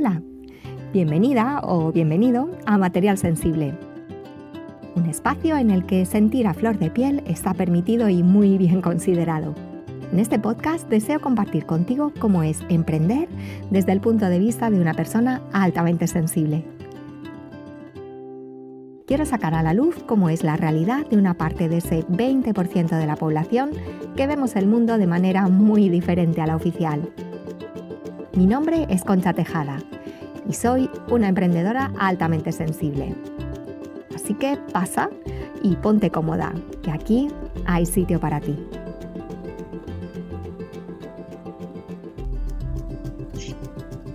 Hola, bienvenida o bienvenido a Material Sensible, un espacio en el que sentir a flor de piel está permitido y muy bien considerado. En este podcast deseo compartir contigo cómo es emprender desde el punto de vista de una persona altamente sensible. Quiero sacar a la luz cómo es la realidad de una parte de ese 20% de la población que vemos el mundo de manera muy diferente a la oficial. Mi nombre es Concha Tejada y soy una emprendedora altamente sensible. Así que pasa y ponte cómoda, que aquí hay sitio para ti.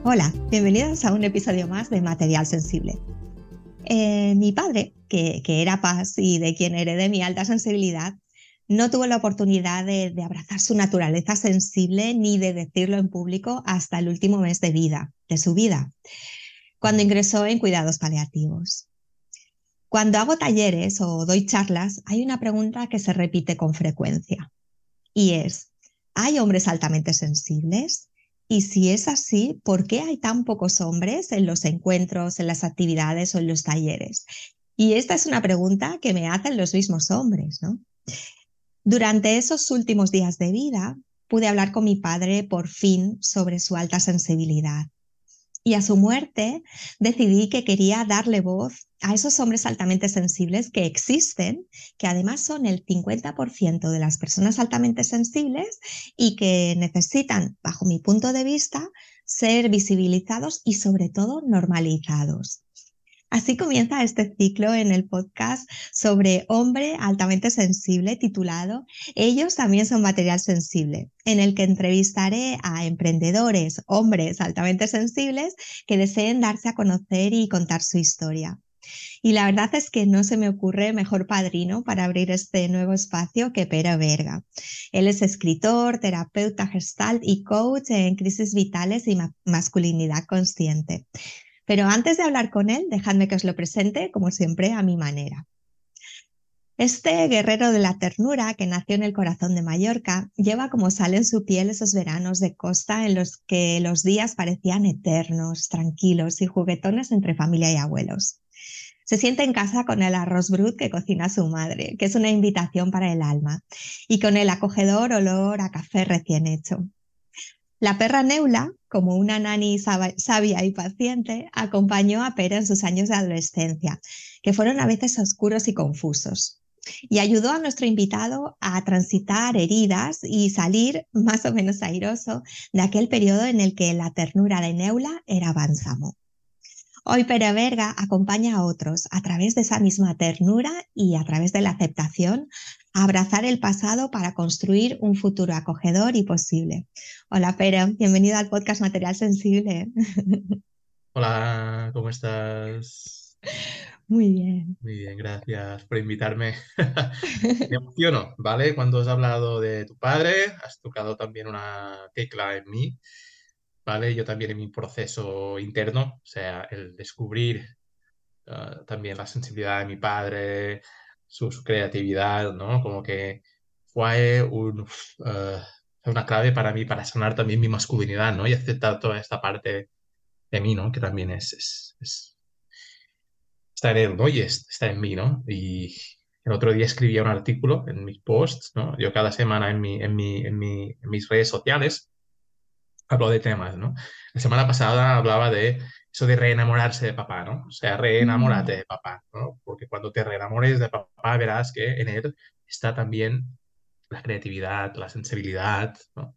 Hola, bienvenidos a un episodio más de Material Sensible. Eh, mi padre, que, que, era paz y de quien heredé mi alta sensibilidad, no tuvo la oportunidad de, abrazar su naturaleza sensible ni de decirlo en público hasta el último mes de vida, de su vida, cuando ingresó en cuidados paliativos. Cuando hago talleres o doy charlas, hay una pregunta que se repite con frecuencia y es, ¿hay hombres altamente sensibles? Y si es así, ¿por qué hay tan pocos hombres en los encuentros, en las actividades o en los talleres? Y esta es una pregunta que me hacen los mismos hombres, ¿no? Durante esos últimos días de vida, pude hablar con mi padre por fin sobre su alta sensibilidad. Y a su muerte decidí que quería darle voz a esos hombres altamente sensibles que existen, que además son el 50% de las personas altamente sensibles y que necesitan, bajo mi punto de vista, ser visibilizados y sobre todo normalizados. Así comienza este ciclo en el podcast sobre hombre altamente sensible titulado Ellos también son material sensible, en el que entrevistaré a emprendedores, hombres altamente sensibles que deseen darse a conocer y contar su historia. Y la verdad es que no se me ocurre mejor padrino para abrir este nuevo espacio que Pero Verga. Él es escritor, terapeuta gestalt y coach en crisis vitales y masculinidad consciente. Pero antes de hablar con él, dejadme que os lo presente, como siempre, a mi manera. Este guerrero de la ternura que nació en el corazón de Mallorca lleva como sal en su piel esos veranos de costa en los que los días parecían eternos, tranquilos y juguetones entre familia y abuelos. Se siente en casa con el arroz brut que cocina su madre, que es una invitación para el alma, y con el acogedor olor a café recién hecho. La perra Neula, como una nani sabia y paciente, acompañó a Pera en sus años de adolescencia, que fueron a veces oscuros y confusos, y ayudó a nuestro invitado a transitar heridas y salir más o menos airoso de aquel periodo en el que la ternura de Neula era bálsamo. Hoy Pere Verga acompaña a otros a través de esa misma ternura y a través de la aceptación a abrazar el pasado para construir un futuro acogedor y posible. Hola Pere, bienvenido al podcast Material Sensible. Hola, ¿cómo estás? Muy bien. Muy bien, gracias por invitarme. Me emociono, ¿vale? Cuando has hablado de tu padre, has tocado también una tecla en mí ¿vale? Yo también en mi proceso interno, o sea, el descubrir ah, también la sensibilidad de mi padre, su, creatividad, ¿no? Como que fue un, ah, una clave para mí para sanar también mi masculinidad, ¿no? Y aceptar toda esta parte de mí, ¿no? Que también es, es, está en él, ¿no? Y está en mí, ¿no? Y el otro día escribía un artículo en mis posts, ¿no? Yo cada semana en, mi, en, mi, en, mi, en mis redes sociales hablo de temas, ¿no? La semana pasada hablaba de eso de reenamorarse de papá, ¿no? O sea, reenamórate mm. de papá, ¿no? Porque cuando te reenamores de papá verás que en él está también la creatividad, la sensibilidad, ¿no?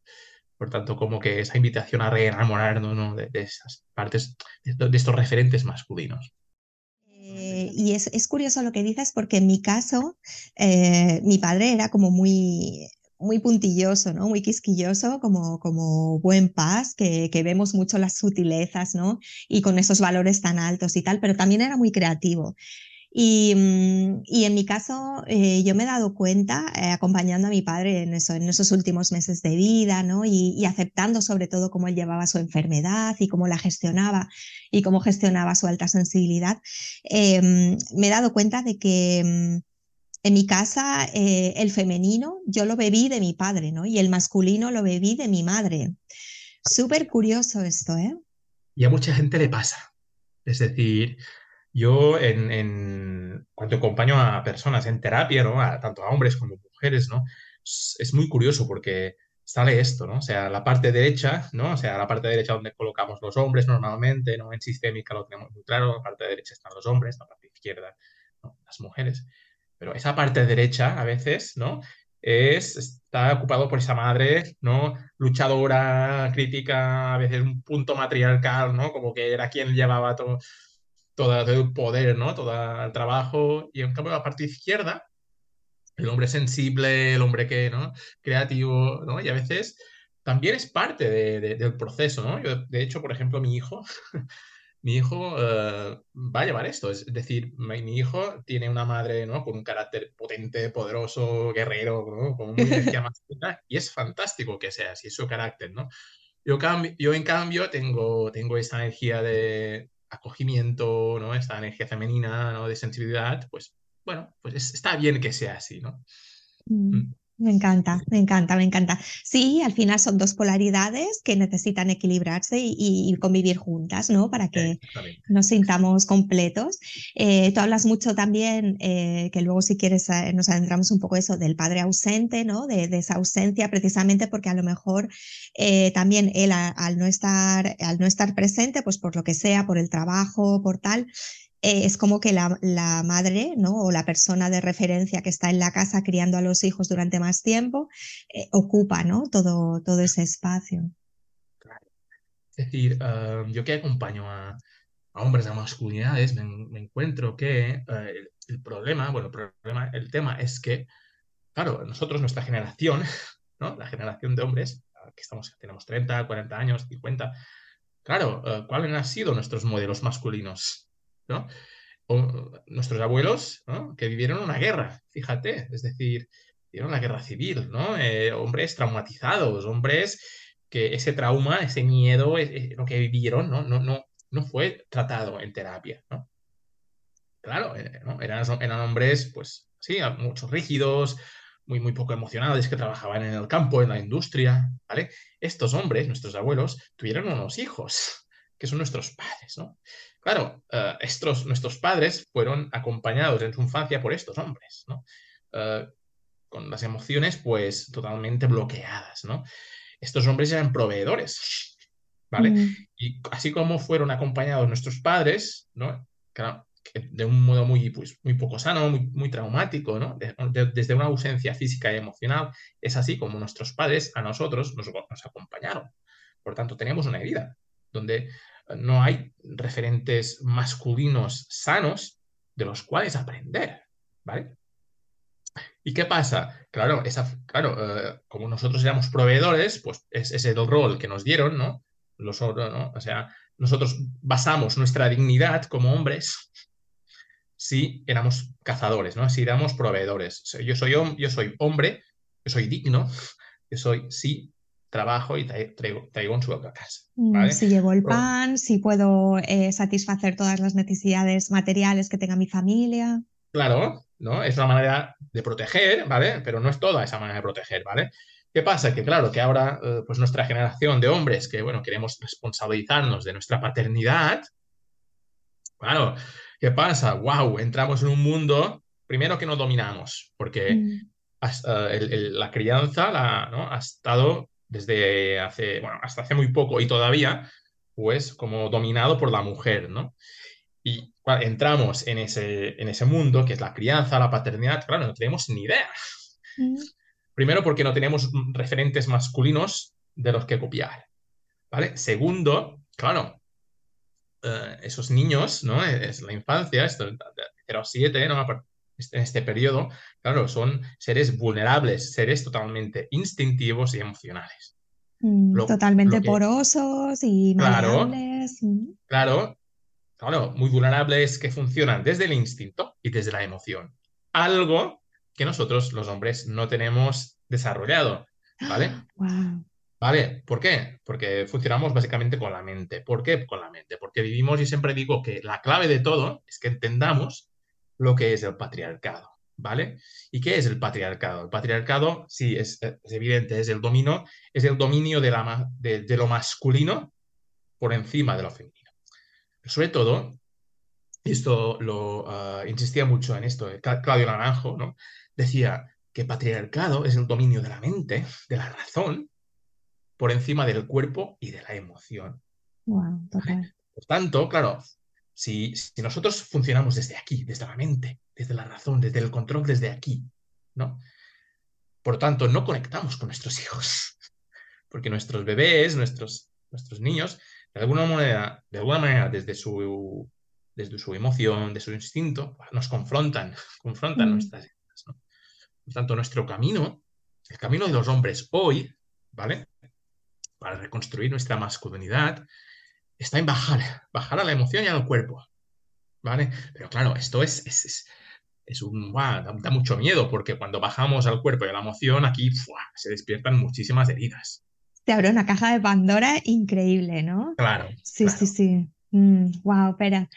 Por tanto, como que esa invitación a reenamorarnos ¿no? de, esas partes, de, estos referentes masculinos. Eh, y es, es, curioso lo que dices porque en mi caso, eh, mi padre era como muy muy puntilloso, ¿no? Muy quisquilloso, como, como buen paz, que, que, vemos mucho las sutilezas, ¿no? Y con esos valores tan altos y tal, pero también era muy creativo. Y, mm, y en mi caso, eh, yo me he dado cuenta, eh, acompañando a mi padre en, eso, en esos últimos meses de vida, ¿no? Y, y, aceptando sobre todo cómo él llevaba su enfermedad y cómo la gestionaba y cómo gestionaba su alta sensibilidad, eh, me he dado cuenta de que mm, en mi casa, eh, el femenino yo lo bebí de mi padre, ¿no? Y el masculino lo bebí de mi madre. Súper curioso esto, ¿eh? Y a mucha gente le pasa. Es decir, yo en, cuando acompaño a personas en terapia, ¿no? tanto a hombres como mujeres, ¿no? Es, muy curioso porque sale esto, ¿no? O sea, la parte derecha, ¿no? O sea, la parte derecha donde colocamos los hombres normalmente, ¿no? En sistémica lo tenemos muy claro, la parte derecha están los hombres, la parte izquierda, las mujeres. Pero esa parte derecha, a veces, ¿no? Es, está ocupado por esa madre, ¿no? Luchadora, crítica, a veces un punto matriarcal, ¿no? Como que era quien llevaba todo todo, el poder, ¿no? Todo el trabajo. Y en cambio, la parte izquierda, el hombre sensible, el hombre que, ¿no? Creativo, ¿no? Y a veces también es parte del proceso, ¿no? Yo, de hecho, por ejemplo, mi hijo, mi hijo eh, va a llevar esto. Es decir, mi, hijo tiene una madre, ¿no? Con un carácter potente, poderoso, guerrero, ¿no? Con mucha energía masculina. Y es fantástico que sea así, es su carácter, ¿no? Yo, yo en cambio tengo, tengo esa energía de, acogimiento, ¿no? Esta energía femenina, ¿no? De sensibilidad, pues bueno, pues está bien que sea así, ¿no? Mm. Me encanta, me encanta, me encanta. Sí, al final son dos polaridades que necesitan equilibrarse y, convivir juntas, ¿no? Para que nos sintamos completos. Eh, tú hablas mucho también, eh, que luego si quieres eh, nos adentramos un poco eso del padre ausente, ¿no? De, esa ausencia precisamente porque a lo mejor también él al, no estar, al no estar presente, pues por lo que sea, por el trabajo, por tal, eh, es como que la, madre ¿no? o la persona de referencia que está en la casa criando a los hijos durante más tiempo eh, ocupa ¿no? todo, todo ese espacio. Es decir, ah, yo que acompaño a, hombres, a masculinidades, me, encuentro que eh, el, problema, bueno, el problema, el tema es que, claro, nosotros, nuestra generación, ¿no? la generación de hombres, que estamos, tenemos 30, 40 años, 50, claro, ¿cuáles han sido nuestros modelos masculinos? Nuestros abuelos, Que vivieron una guerra, fíjate, es decir, vivieron la guerra civil, ¿no? Eh, hombres traumatizados, hombres que ese trauma, ese miedo, lo que vivieron, ¿no? No, no, no fue tratado en terapia. Claro, eh, eran, eran hombres, pues, sí, muchos rígidos, muy, muy poco emocionados, que trabajaban en el campo, en la industria. Estos hombres, nuestros abuelos, tuvieron unos hijos, que son nuestros padres, ¿no? Claro, eh, estos, nuestros padres fueron acompañados en su infancia por estos hombres, ¿no? Eh, con las emociones pues totalmente bloqueadas, ¿no? Estos hombres eran proveedores, ¿vale? Mm. Y así como fueron acompañados nuestros padres, ¿no? Claro, de un modo muy, pues, muy poco sano, muy, muy traumático, ¿no? desde una ausencia física y emocional, es así como nuestros padres a nosotros nos, nos acompañaron. Por tanto, teníamos una herida donde no hay referentes masculinos sanos de los cuales aprender, ¿vale? ¿Y qué pasa? Claro, claro eh, como nosotros éramos proveedores, pues es, ese el rol que nos dieron, ¿no? ¿no? O sea, nosotros basamos nuestra dignidad como hombres si éramos cazadores, ¿no? Si éramos proveedores. yo, soy, yo soy hombre, yo soy digno, yo soy, sí, trabajo y traigo, traigo un sueldo a casa. Mm, si llevo el pan, si puedo eh, satisfacer todas las necesidades materiales que tenga mi familia. Claro, ¿no? Es una manera de proteger, ¿vale? Pero no es toda esa manera de proteger, ¿vale? ¿Qué pasa? Que claro, que ahora, eh, pues nuestra generación de hombres que, bueno, queremos responsabilizarnos de nuestra paternidad, claro, ¿qué pasa? ¡Wow! Entramos en un mundo, primero que no dominamos, porque mm. eh, la crianza la, ¿no? ha estado desde hace, bueno, hasta hace muy poco y todavía, pues como dominado por la mujer, ¿no? Y entramos en ese, en ese mundo que es la crianza, la paternidad, claro, no tenemos ni idea. Mm. Primero porque no tenemos referentes masculinos de los que copiar, ¿vale? Segundo, claro, eh, esos niños, ¿no? Es la infancia, esto de 0 a 7, ¿no? En este periodo, claro, son seres vulnerables, seres totalmente instintivos y emocionales. Mm, totalmente porosos y claro. Claro, claro, muy vulnerables que funcionan desde el instinto y desde la emoción. Algo que nosotros, los hombres, no tenemos desarrollado, ¿vale? ¿Vale? ¿Por qué? Porque funcionamos básicamente con la mente. ¿Por qué con la mente? Porque vivimos, y siempre digo que la clave de todo es que entendamos lo que es el patriarcado, ¿vale? ¿Y qué es el patriarcado? El patriarcado, sí, es, evidente, es el dominio, es el dominio de, la, de, lo masculino por encima de lo femenino. sobre todo, esto lo ah, insistía mucho en esto, eh, Claudio Naranjo, ¿no? Decía que patriarcado es el dominio de la mente, de la razón, por encima del cuerpo y de la emoción. Por tanto, claro, si, nosotros funcionamos desde aquí, desde la mente, desde la razón, desde el control, desde aquí, ¿no? Por tanto, no conectamos con nuestros hijos, porque nuestros bebés, nuestros, nuestros niños, de alguna manera, de alguna manera desde su, desde su emoción, de su instinto, nos confrontan, confrontan mm. nuestras ideas, ¿no? Por tanto, nuestro camino, el camino de los hombres hoy, ¿vale? Para reconstruir nuestra masculinidad, está en bajar, bajar a la emoción y al cuerpo. ¿Vale? Pero claro, esto es, es, un. da, mucho miedo, porque cuando bajamos al cuerpo y a la emoción, aquí se despiertan muchísimas heridas. Te abre una caja de Pandora increíble, ¿no? Claro. Sí, sí, sí. wow, mm, espera.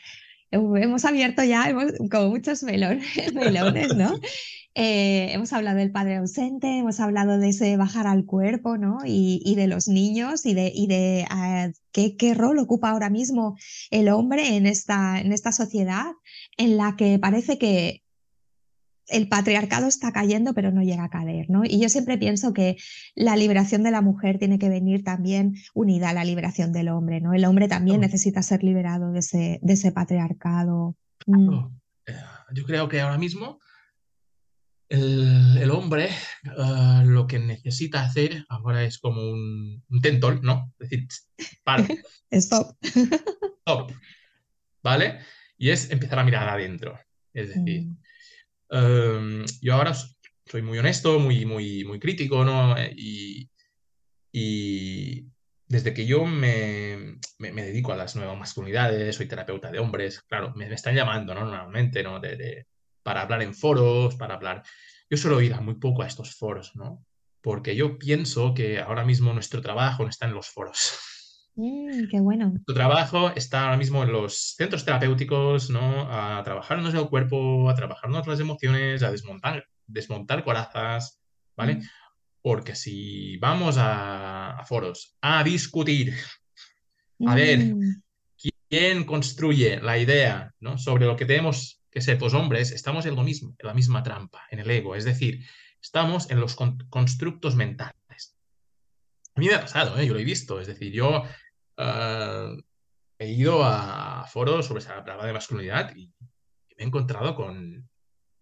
Hemos abierto ya como muchos melones, ¿no? Eh, hemos hablado del padre ausente, hemos hablado de ese bajar al cuerpo, ¿no? Y, de los niños y de, y de ah, qué, qué, rol ocupa ahora mismo el hombre en esta, en esta sociedad en la que parece que el patriarcado está cayendo, pero no llega a caer, ¿no? Y yo siempre pienso que la liberación de la mujer tiene que venir también unida a la liberación del hombre, ¿no? El hombre también necesita ser liberado de ese, de ese patriarcado. Mm. Eh, yo creo que ahora mismo el, hombre ah, lo que necesita hacer ahora es como un, un tentol, ¿no? Es decir, paro. Stop. Stop. ¿Vale? Y es empezar a mirar adentro. Es decir, mm. em, yo ahora soy muy honesto, muy, muy, muy crítico, ¿no? Y, y desde que yo me, me, dedico a las nuevas masculinidades, soy terapeuta de hombres, claro, me, me están llamando, ¿no? Normalmente, ¿no? de, para hablar en foros, para hablar... Yo suelo ir a muy poco a estos foros, ¿no? Porque yo pienso que ahora mismo nuestro trabajo no está en los foros. Mm, qué bueno. Nuestro trabajo está ahora mismo en los centros terapéuticos, ¿no? A trabajarnos el cuerpo, a trabajarnos las emociones, a desmontar, desmontar corazas, ¿vale? Mm. Porque si vamos a, foros a discutir, a ver mm. quién construye la idea ¿no? sobre lo que tenemos ser pues hombres, estamos en lo mismo, en la misma trampa, en el ego. Es decir, estamos en los constructos mentales. A mí me ha pasado, ¿eh? yo lo he visto. Es decir, yo eh, he ido a foros sobre esa palabra de masculinidad y, me he encontrado con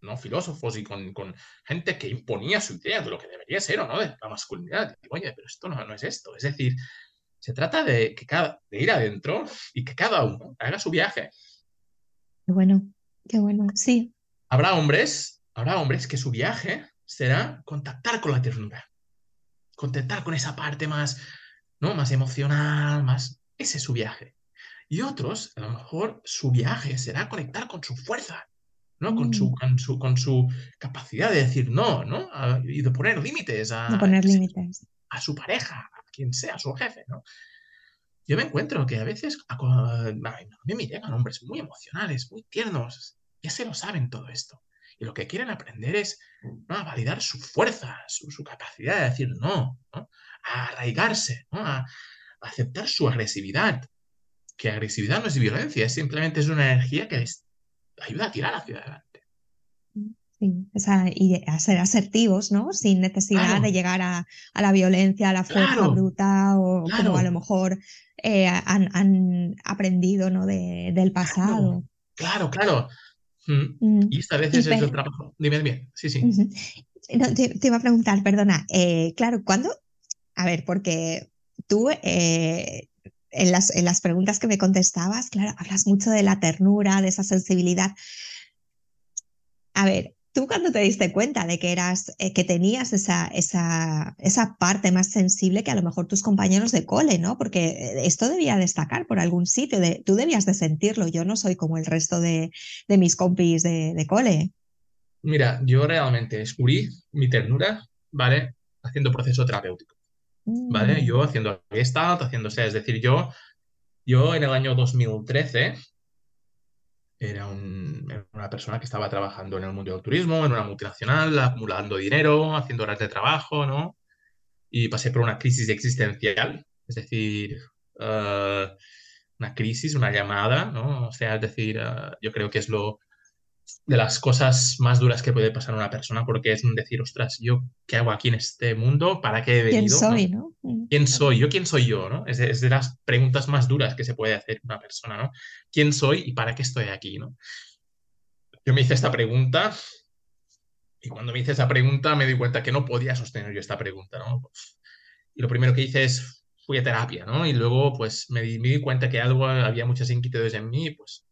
¿no? filósofos y con, gente que imponía su idea de lo que debería ser o no de la masculinidad. Y oye, pero esto no, no, es esto. Es decir, se trata de, que cada, de ir adentro y que cada uno haga su viaje. Bueno, Qué bueno, sí. Habrá hombres, habrá hombres que su viaje será contactar con la ternura, contactar con esa parte más, ¿no? Más emocional, más... Ese es su viaje. Y otros, a lo mejor, su viaje será conectar con su fuerza, ¿no? Con, su, mm. su, con su capacidad de decir no, ¿no? y de poner límites a... poner límites. A su pareja, a quien sea, a su jefe, ¿no? Yo me encuentro que a veces a, mí me llegan hombres muy emocionales, muy tiernos, ya se lo saben todo esto. Y lo que quieren aprender es a validar su fuerza, su, capacidad de decir no, a arraigarse, a, aceptar su agresividad. Que agresividad no es violencia, simplemente es una energía que les ayuda a tirar hacia adelante. Sí, y a ser asertivos, ¿no? Sin necesidad de llegar a, la violencia, a la fuerza bruta o como a lo mejor eh, han, aprendido ¿no? del pasado. Claro, claro. Mm. Mm. Y esta vez es el trabajo. Dime, dime. Sí, sí. te, iba a preguntar, perdona. Eh, claro, ¿cuándo? A ver, porque tú eh, en, las, en las preguntas que me contestabas, claro, hablas mucho de la ternura, de esa sensibilidad. A ver, tú cuando te diste cuenta de que eras, eh, que tenías esa, esa, esa, parte más sensible que a lo mejor tus compañeros de cole, ¿no? Porque eh, esto debía destacar por algún sitio, de, tú debías de sentirlo, yo no soy como el resto de, de mis compis de, de, cole. Mira, yo realmente descubrí mi ternura, ¿vale? Haciendo proceso terapéutico, ¿vale? Mm. Yo haciendo Gestalt, haciendo, es decir, yo, yo en el año 2013 era, una persona que estaba trabajando en el mundo del turismo, en una multinacional, acumulando dinero, haciendo horas de trabajo, ¿no? Y pasé por una crisis existencial, es decir, una crisis, una llamada, ¿no? O sea, es decir, yo creo que es lo de las cosas más duras que puede pasar a una persona, porque es decir, ostras, ¿yo qué hago aquí en este mundo? ¿Para qué he venido? ¿Quién soy, no? Mm. ¿Quién soy? ¿Yo quién soy yo? ¿no? Es, de, las preguntas más duras que se puede hacer una persona, ¿no? ¿Quién soy y para qué estoy aquí, ¿no? Yo me hice esta pregunta y cuando me hice esa pregunta me di cuenta que no podía sostener yo esta pregunta, ¿no? Y lo primero que hice es fui a terapia, ¿no? Y luego pues me di, me di cuenta que algo había muchas inquietudes en mí, pues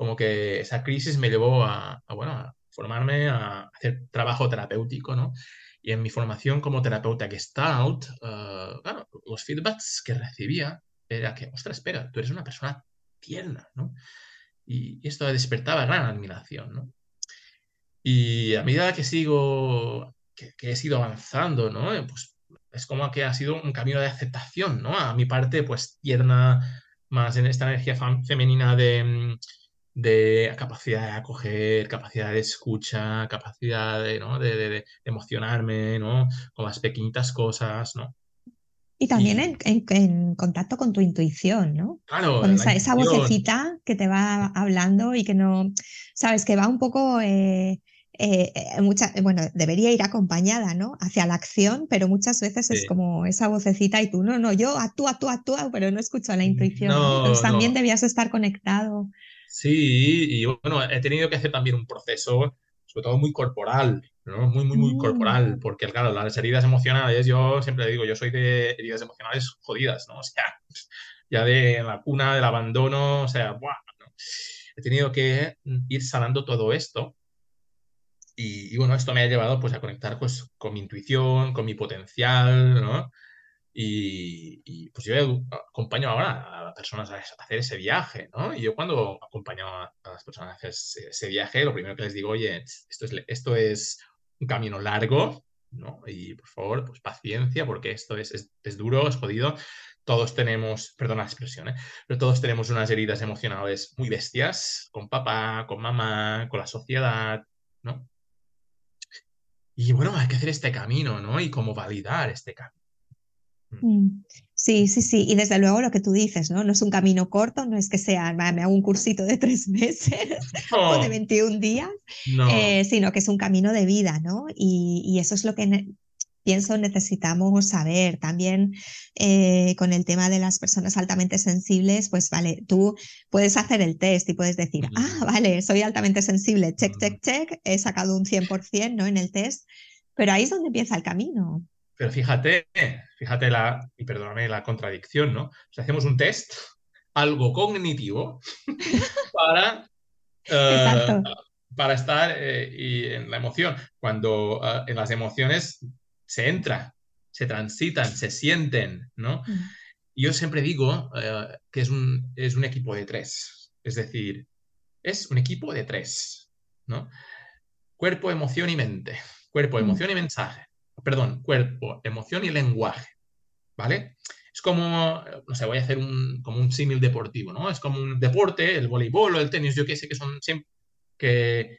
como que esa crisis me llevó a, bueno, a formarme, a hacer trabajo terapéutico, ¿no? Y en mi formación como terapeuta Gestalt, uh, claro, los feedbacks que recibía era que, ostras, espera, tú eres una persona tierna, ¿no? Y, esto despertaba gran admiración, ¿no? Y a medida que sigo, que, he sido avanzando, ¿no? Pues es como que ha sido un camino de aceptación, ¿no? A mi parte, pues tierna, más en esta energía femenina de mm, de capacidad de acoger, capacidad de escucha, capacidad de, ¿no? de, emocionarme, ¿no? Con las pequeñitas cosas, ¿no? Y también En, contacto con tu intuición, ¿no? Claro. Con esa, esa, vocecita que te va hablando y que no, sabes, que va un poco, eh, eh, eh, bueno, debería ir acompañada, ¿no? Hacia la acción, pero muchas veces es como esa vocecita y tú, no, no, yo actúa, actúa, actúa, pero no escucho la intuición. Entonces también debías estar conectado. Sí, y bueno, he tenido que hacer también un proceso, sobre todo muy corporal, ¿no? Muy, muy, muy corporal, mm. porque claro, las heridas emocionales, yo siempre digo, yo soy de heridas emocionales jodidas, ¿no? O sea, ya de la cuna, del abandono, o sea, ¡buah! He tenido que ir sanando todo esto. Y, y, bueno, esto me ha llevado pues a conectar pues con mi intuición, con mi potencial, ¿no? Y, pues yo acompaño ahora a las personas a hacer ese viaje, ¿no? Y yo cuando acompaño a, las personas a hacer ese, viaje, lo primero que les digo, oye, esto es, esto es un camino largo, ¿no? Y por favor, pues paciencia, porque esto es, es, duro, es jodido. Todos tenemos, perdona la expresión, ¿eh? pero todos tenemos unas heridas emocionales muy bestias, con papá, con mamá, con la sociedad, ¿no? Y bueno, hay que hacer este camino, ¿no? Y cómo validar este camino. Mm. Sí, sí, sí. Y desde luego lo que tú dices, ¿no? No es un camino corto, no es que sea, me hago un cursito de tres meses o de 21 días, eh, sino que es un camino de vida, ¿no? Y, eso es lo que pienso necesitamos saber. También eh, con el tema de las personas altamente sensibles, pues vale, tú puedes hacer el test y puedes decir, ah, vale, soy altamente sensible, check, check, check, he sacado un 100%, ¿no? En el test, pero ahí es donde empieza el camino. Pero fíjate, fíjate la, y perdóname la contradicción, ¿no? O hacemos un test, algo cognitivo, para, eh, para estar eh, y en la emoción. Cuando eh, en las emociones se entra, se transitan, se sienten, ¿no? Mm. Yo siempre digo que es un, es un equipo de tres. Es decir, es un equipo de tres, ¿no? Cuerpo, emoción y mente. Cuerpo, mm. emoción y mensaje perdón, cuerpo, emoción y lenguaje, ¿vale? Es como, no sé, voy a hacer un, como un símil deportivo, ¿no? Es como un deporte, el voleibol o el tenis, yo qué sé, que son siempre, que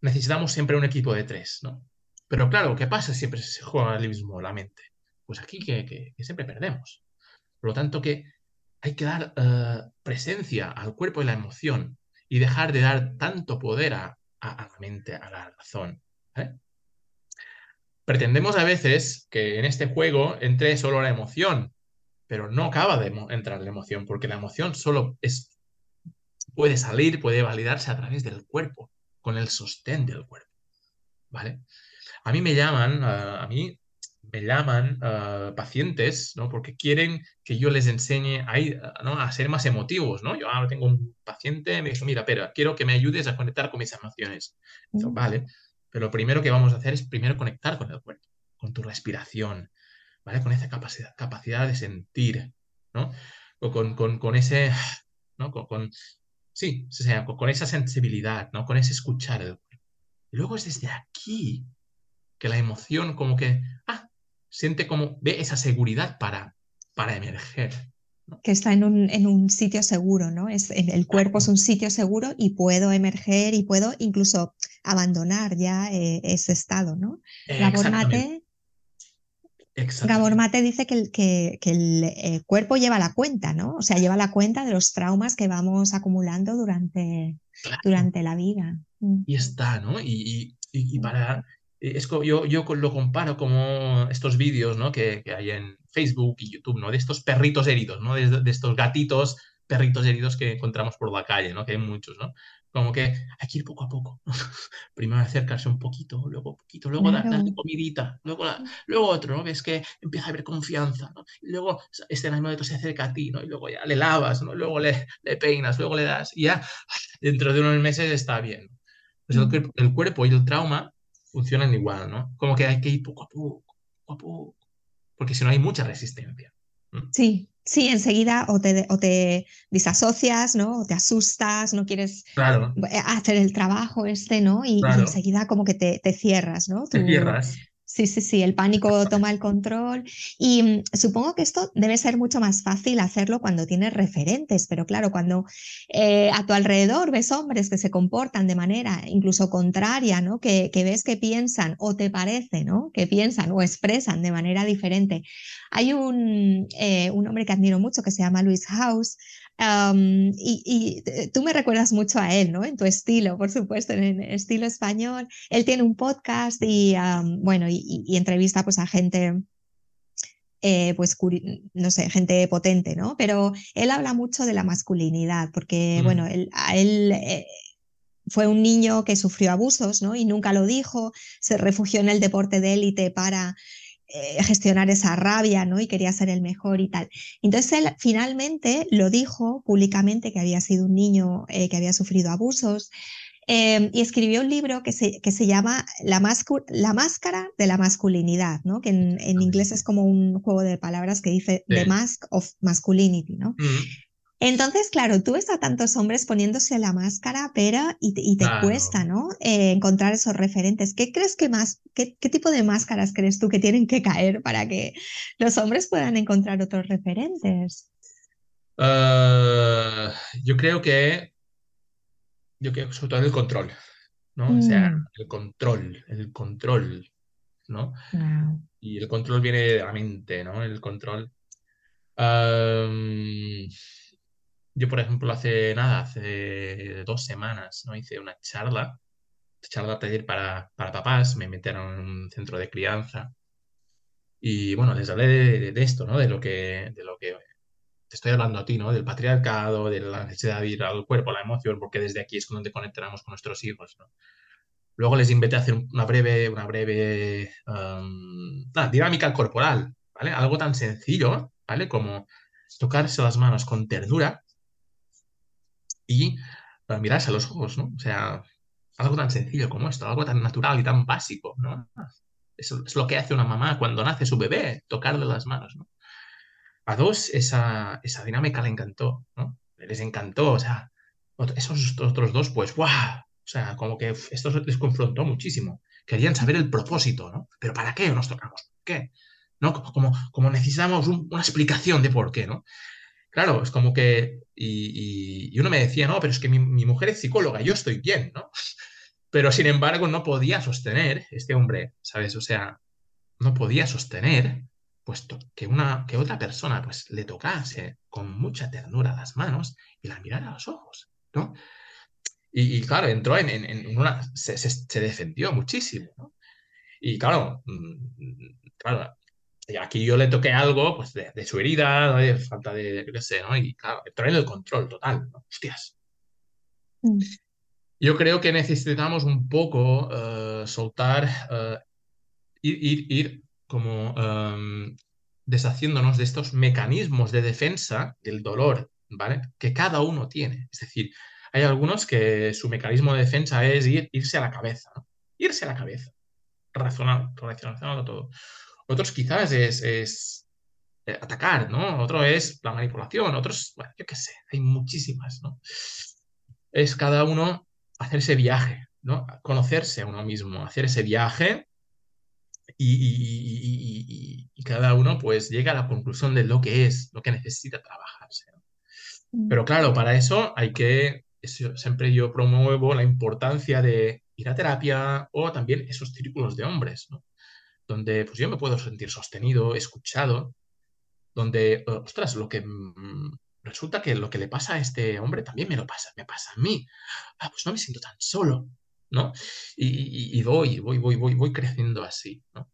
necesitamos siempre un equipo de tres, ¿no? Pero claro, ¿qué pasa si siempre se juega el mismo la mente? Pues aquí que, siempre perdemos. Por lo tanto, que hay que dar eh, presencia al cuerpo y la emoción y dejar de dar tanto poder a, a la mente, a la razón. ¿eh? Pretendemos a veces que en este juego entre solo la emoción, pero no acaba de entrar la emoción, porque la emoción solo es, puede salir, puede validarse a través del cuerpo, con el sostén del cuerpo. ¿Vale? A mí me llaman, a mí me llaman pacientes, ¿no? Porque quieren que yo les enseñe a, ¿no? a ser más emotivos, ¿no? Yo ahora tengo un paciente, me dijo, mira, pero quiero que me ayudes a conectar con mis emociones. Mm. vale. Pero lo primero que vamos a hacer es primero conectar con el cuerpo, con tu respiración, ¿vale? Con esa capacidad, capacidad de sentir, ¿no? O con, con, ese, ¿no? Con, sí, con, esa sensibilidad, ¿no? Con ese escuchar el cuerpo. Y luego es desde aquí que la emoción como que, ah, siente como, ve esa seguridad para, para emerger que está en un, en un, sitio seguro, ¿no? Es, el cuerpo es un sitio seguro y puedo emerger y puedo incluso abandonar ya eh, ese estado, ¿no? La Gabor Mate dice que el, que, el eh, cuerpo lleva la cuenta, ¿no? O sea, lleva la cuenta de los traumas que vamos acumulando durante, durante la vida. Mm. Y está, ¿no? Y, y, para... Es yo, yo lo comparo como estos vídeos ¿no? que, que, hay en Facebook y YouTube, ¿no? De estos perritos heridos, ¿no? De, de estos gatitos perritos heridos que encontramos por la calle, ¿no? Que hay muchos, ¿no? Como que hay que ir poco a poco. Primero acercarse un poquito, luego poquito, luego darle comidita, luego, luego otro, ¿no? Ves que empieza a haber confianza, ¿no? Y luego este animal se acerca a ti, ¿no? Y luego ya le lavas, ¿no? Luego le, le peinas, luego le das y ya dentro de unos meses está bien. Pues el, el, cuerpo y el trauma funcionan igual, ¿no? Como que hay que ir poco a poco, poco a poco, porque si no hay mucha resistencia. Sí, Sí, enseguida o te, o te disasocias, ¿no? O te asustas, no quieres eh, hacer el trabajo este, ¿no? Y, enseguida como que te, te cierras, ¿no? te cierras. Sí, sí, sí, el pánico toma el control y mm, supongo que esto debe ser mucho más fácil hacerlo cuando tienes referentes, pero claro, cuando eh, a tu alrededor ves hombres que se comportan de manera incluso contraria, ¿no? Que, que, ves que piensan o te parece, ¿no? Que piensan o expresan de manera diferente. Hay un, eh, un hombre que admiro mucho que se llama Luis House, y, tú me recuerdas mucho a él, ¿no? En tu estilo, por supuesto, en el estilo español. Él tiene un podcast y, bueno, y, entrevista pues a gente, eh, pues, no sé, gente potente, ¿no? Pero él habla mucho de la masculinidad, porque, bueno, él, a él... Eh, fue un niño que sufrió abusos, ¿no? Y nunca lo dijo, se refugió en el deporte de élite para eh, gestionar esa rabia, ¿no? Y quería ser el mejor y tal. Entonces él finalmente lo dijo públicamente que había sido un niño eh, que había sufrido abusos em, y escribió un libro que se, que se llama la, la, máscara de la masculinidad, ¿no? Que en, en, inglés es como un juego de palabras que dice The Mask of Masculinity, ¿no? Entonces, claro, tú ves a tantos hombres poniéndose la máscara, pero y, te cuesta, ¿no? Eh, encontrar esos referentes. ¿Qué crees que más, qué, tipo de máscaras crees tú que tienen que caer para que los hombres puedan encontrar otros referentes? Ah, yo creo que, yo creo que sobre todo el control, ¿no? O sea, mm. el control, el control, ¿no? Y el control viene de la mente, ¿no? El control. Yo, por ejemplo, hace nada, hace dos semanas, ¿no? Hice una charla, charla taller para, para papás, me metieron en un centro de crianza. Y bueno, les hablé de, esto, ¿no? De lo que, de lo que te estoy hablando a ti, ¿no? Del patriarcado, de la necesidad de ir al cuerpo, a la emoción, porque desde aquí es donde conectamos con nuestros hijos. Luego les invité a hacer una breve, una breve um, dinámica corporal, ¿vale? Algo tan sencillo, ¿vale? Como tocarse las manos con ternura y para mirarse a los ojos, ¿no? O sea, algo tan sencillo como esto, algo tan natural y tan básico, ¿no? Eso es lo que hace una mamá cuando nace su bebé, tocarle las manos, ¿no? A dos, esa, esa dinámica le encantó, ¿no? Les encantó, o sea, esos otros dos, pues, ¡guau! O sea, como que esto les confrontó muchísimo. Querían saber el propósito, ¿no? ¿Pero para qué nos tocamos? ¿Por qué? ¿No? Como, como necesitamos una explicación de por qué, ¿no? Claro, es como que, y, uno me decía, no, pero es que mi, mujer es psicóloga, yo estoy bien, ¿no? Pero sin embargo no podía sostener, este hombre, ¿sabes? O sea, no podía sostener, puesto que, una, que otra persona pues le tocase con mucha ternura las manos y la mirara a los ojos, ¿no? Y, claro, entró en, una, se, se, defendió muchísimo, ¿no? Y claro, mm, claro, y aquí yo le toqué algo pues, de, su herida, de falta de, qué sé, ¿no? Y claro, trae el control total, ¿no? Hostias. Mm. Yo creo que necesitamos un poco eh, soltar, uh, ir, ir, como em, deshaciéndonos de estos mecanismos de defensa del dolor, ¿vale? Que cada uno tiene. Es decir, hay algunos que su mecanismo de defensa es ir, irse a la cabeza, ¿no? Irse a la cabeza, razonando, racionalizando todo. Otros quizás es, eh, atacar, ¿no? Otro es la manipulación, otros, bueno, yo qué sé, hay muchísimas, ¿no? Es cada uno hacer ese viaje, ¿no? Conocerse a uno mismo, hacer ese viaje y, cada uno pues llega a la conclusión de lo que es, lo que necesita trabajarse. Mm. Pero claro, para eso hay que, siempre yo promuevo la importancia de ir a terapia o también esos círculos de hombres, ¿no? Donde pues yo me puedo sentir sostenido, escuchado, donde, ostras, lo que mm, resulta que lo que le pasa a este hombre también me lo pasa, me pasa a mí. Ah, pues no me siento tan solo, ¿no? Y, voy, voy, voy, voy, voy creciendo así, ¿no?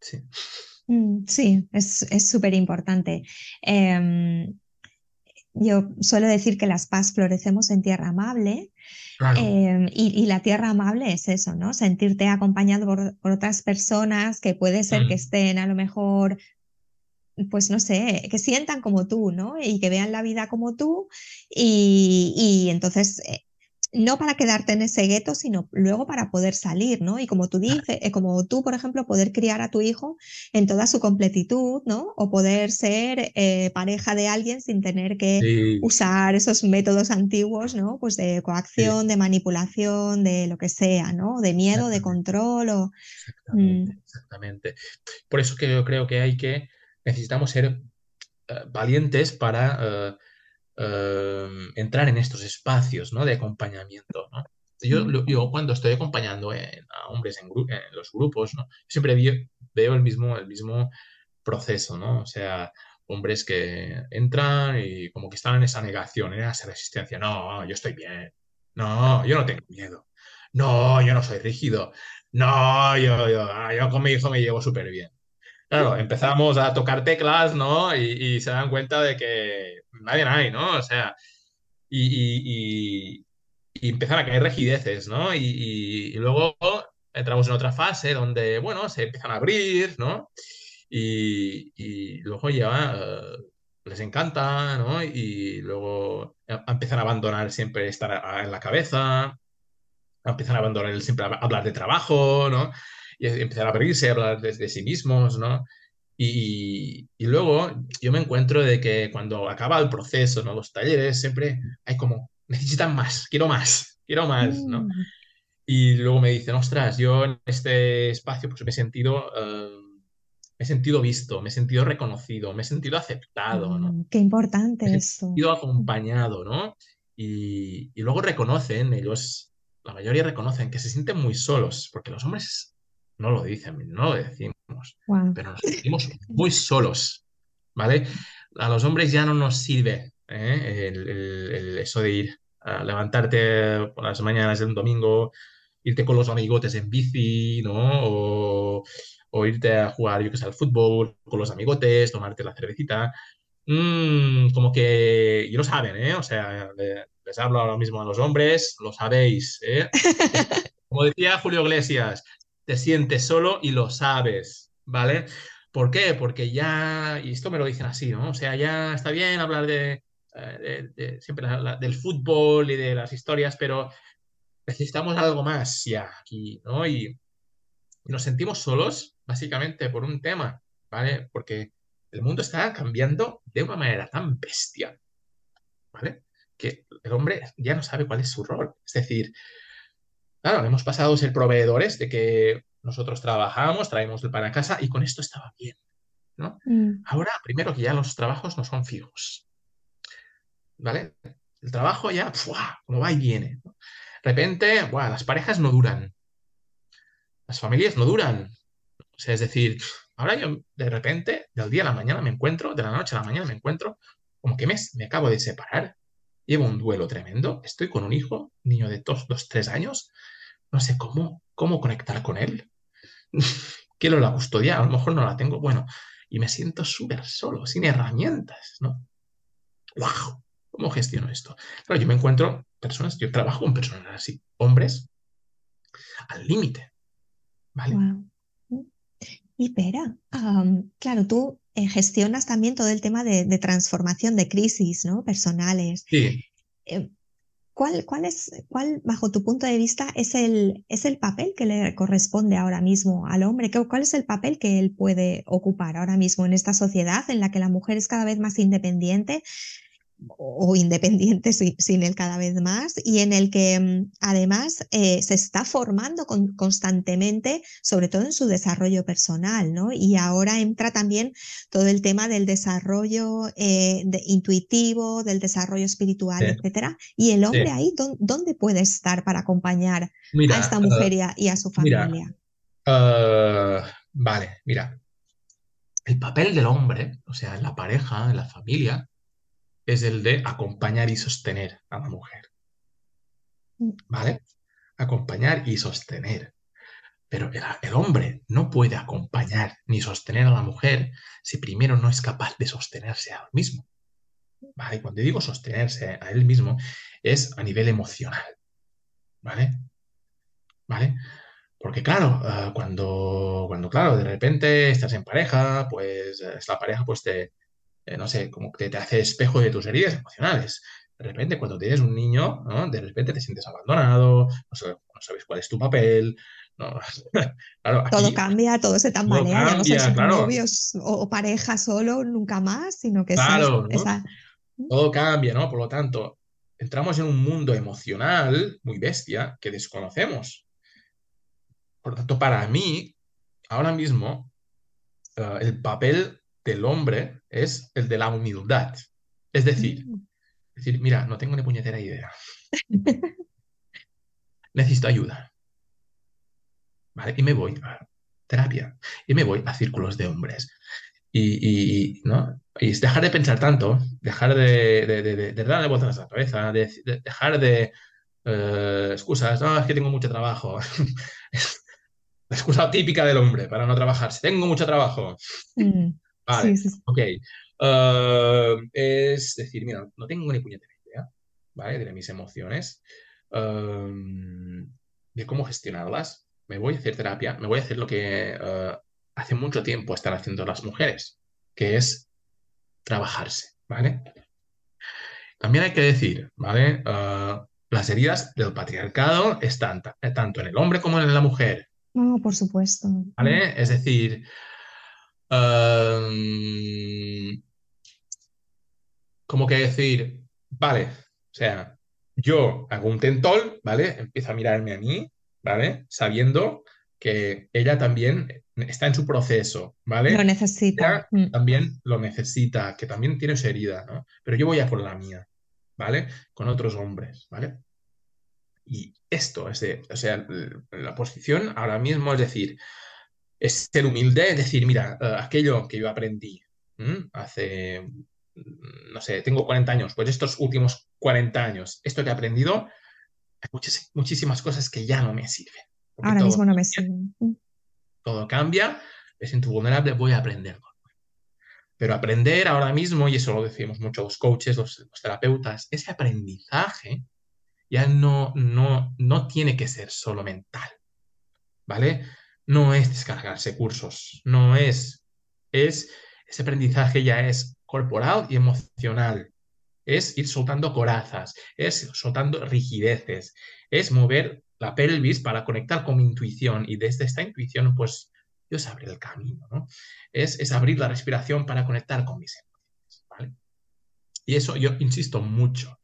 Sí. Mm, sí, es súper importante. Em, yo suelo decir que las paz florecemos en tierra amable. Em, y, la tierra amable es eso, ¿no? Sentirte acompañado por, otras personas que puede ser que estén a lo mejor pues no sé, que sientan como tú, ¿no? Y que vean la vida como tú y, y entonces eh, no para quedarte en ese gueto, sino luego para poder salir, ¿no? Y como tú dices, eh, como tú, por ejemplo, poder criar a tu hijo en toda su completitud, ¿no? O poder ser eh, pareja de alguien sin tener que usar esos métodos antiguos, ¿no? Pues de coacción, de manipulación, de lo que sea, ¿no? De miedo, de control o... Exactamente, mm. exactamente. Por eso que yo creo que hay que, necesitamos ser eh, valientes para Em, entrar en estos espacios ¿no? de acompañamiento. ¿no? Yo, yo, cuando estoy acompañando a hombres en, los grupos, ¿no? siempre veo el mismo, el mismo proceso, ¿no? O sea, hombres que entran y como que están en esa negación, en esa resistencia. No, yo estoy bien. No, yo no tengo miedo. No, yo no soy rígido. No, yo, yo, ah, yo con mi hijo me llevo súper bien. Claro, empezamos a tocar teclas, ¿no? Y, se dan cuenta de que nadie hay, ¿no? O sea, y, empiezan a caer rigideces, ¿no? Y, luego entramos en otra fase donde, bueno, se empiezan a abrir, ¿no? Y, luego ya eh, les encanta, ¿no? Y luego empiezan a abandonar siempre estar en la cabeza, empiezan a abandonar siempre hablar de trabajo, ¿no? Y empezar a abrirse, a hablar desde sí mismos, ¿no? Y, y, luego yo me encuentro de que cuando acaba el proceso, ¿no? Los talleres siempre hay como, necesitan más, quiero más, quiero más, ¿no? Mm. Y luego me dicen, ostras, yo en este espacio pues me he sentido, eh, me he sentido visto, me he sentido reconocido, me he sentido aceptado, ¿no? Mm, qué importante me he eso. sentido acompañado, ¿no? Y, y, luego reconocen, ellos, la mayoría reconocen que se sienten muy solos, porque los hombres no lo dicen, no lo decimos, pero nos sentimos muy solos, ¿vale? A los hombres ya no nos sirve ¿eh? el, eso de ir a levantarte por las mañanas de un domingo, irte con los amigotes en bici, ¿no? O, irte a jugar, yo que sé, al fútbol con los amigotes, tomarte la cervecita. Mm, como que, y lo saben, ¿eh? O sea, les hablo ahora mismo a los hombres, lo sabéis, ¿eh? Como decía Julio Iglesias, te sientes solo y lo sabes, ¿vale? ¿Por qué? Porque ya, y esto me lo dicen así, ¿no? O sea, ya está bien hablar de, eh, siempre del fútbol y de las historias, pero necesitamos algo más ya aquí, ¿no? Y, nos sentimos solos, básicamente, por un tema, ¿vale? Porque el mundo está cambiando de una manera tan bestia, ¿vale? Que el hombre ya no sabe cuál es su rol. Es decir, Claro, hemos pasado a ser proveedores de que nosotros trabajamos, traemos el pan a casa y con esto estaba bien. ¿no? Mm. Ahora, primero que ya los trabajos no son fijos. ¿Vale? El trabajo ya, como va y viene. De repente, las parejas no duran. Las familias no duran. O sea, es decir, ahora yo de repente, del día a la mañana me encuentro, de la noche a la mañana me encuentro, como que me, me acabo de separar llevo un duelo tremendo, estoy con un hijo, niño de dos, dos tres años, no sé cómo, cómo conectar con él. Quiero la custodia, a lo mejor no la tengo, bueno, y me siento súper solo, sin herramientas, ¿no? ¡Wow! ¿Cómo gestiono esto? Claro, yo me encuentro personas, yo trabajo con personas así, hombres, al límite, ¿vale? Y espera, claro, tú eh, gestionas también todo el tema de, transformación de crisis ¿no? personales. Sí. Eh, ¿Cuál, cuál, es, ¿Cuál, bajo tu punto de vista, es el, es el papel que le corresponde ahora mismo al hombre? ¿Cuál es el papel que él puede ocupar ahora mismo en esta sociedad en la que la mujer es cada vez más independiente? O independiente sin, él cada vez más y en el que mm, además eh, se está formando constantemente, sobre todo en su desarrollo personal, ¿no? Y ahora entra también todo el tema del desarrollo eh, intuitivo, del desarrollo espiritual, etcétera. Y el hombre ahí, ¿dónde puede estar para acompañar a esta mujer y, a, su familia? Uh, vale, mira. El papel del hombre, o sea, en la pareja, en la familia, es el de acompañar y sostener a la mujer. ¿Vale? Acompañar y sostener. Pero el, el, hombre no puede acompañar ni sostener a la mujer si primero no es capaz de sostenerse a él mismo. ¿Vale? Cuando digo sostenerse a él mismo, es a nivel emocional. ¿Vale? ¿Vale? Porque claro, uh, cuando, cuando, claro, de repente estás en pareja, pues la pareja pues te, eh, no sé, como que te hace espejo de tus heridas emocionales. De repente, cuando tienes un niño, ¿no? De repente te sientes abandonado, no, sabes, no sabes cuál es tu papel. No. claro, aquí, todo cambia, todo se tambalea, todo cambia, ya no claro. novios o, pareja solo, nunca más, sino que claro, ¿no? esa... todo cambia, ¿no? Por lo tanto, entramos en un mundo emocional muy bestia que desconocemos. Por lo tanto, para mí, ahora mismo, uh, el papel del hombre es el de la humildad. Es decir, Mm. decir, mira, no tengo ni puñetera idea. Necesito ayuda. ¿Vale? Y me voy a terapia. Y me voy a círculos de hombres. Y, y, ¿no? y dejar de pensar tanto, dejar de, de, de, de darle vueltas a la cabeza, de, de dejar de eh, excusas, no, es que tengo mucho trabajo. la excusa típica del hombre para no trabajar. Si tengo mucho trabajo. Mm. Vale, Sí, sí, sí. ok. Uh, es decir, mira, no tengo ni puñetera idea, ¿vale? De mis emociones, um, de cómo gestionarlas. Me voy a hacer terapia, me voy a hacer lo que uh, hace mucho tiempo están haciendo las mujeres, que es trabajarse, ¿vale? También hay que decir, ¿vale? Uh, las heridas del patriarcado están tanto en el hombre como en la mujer, No, por supuesto. ¿vale? Es decir, um, como que decir, vale, o sea, yo hago un tentol, ¿vale? Empiezo a mirarme a mí, ¿vale? Sabiendo que ella también está en su proceso, ¿vale? Lo necesita. Ella también lo necesita, que también tiene su herida, ¿no? Pero yo voy a por la mía, ¿vale? Con otros hombres, ¿vale? Y esto es de, o sea, la posición ahora mismo es decir, es ser humilde, es decir, mira, uh, aquello que yo aprendí ¿m? hace, no sé, tengo 40 años, pues estos últimos 40 años, esto que he aprendido, hay muchas, muchísimas cosas que ya no me sirven. Ahora mismo no me sirven. Todo cambia, me siento vulnerable, voy a aprender. Pero aprender ahora mismo, y eso lo decimos mucho los coaches, los, los terapeutas, ese aprendizaje ya no, no, no tiene que ser solo mental, ¿vale? No es descargarse cursos, no es, es, ese aprendizaje ya es corporal y emocional, es ir soltando corazas, es soltando rigideces, es mover la pelvis para conectar con mi intuición y desde esta intuición, pues, Dios abre el camino, ¿no? Es, es abrir la respiración para conectar con mis emociones, ¿vale? Y eso yo insisto mucho,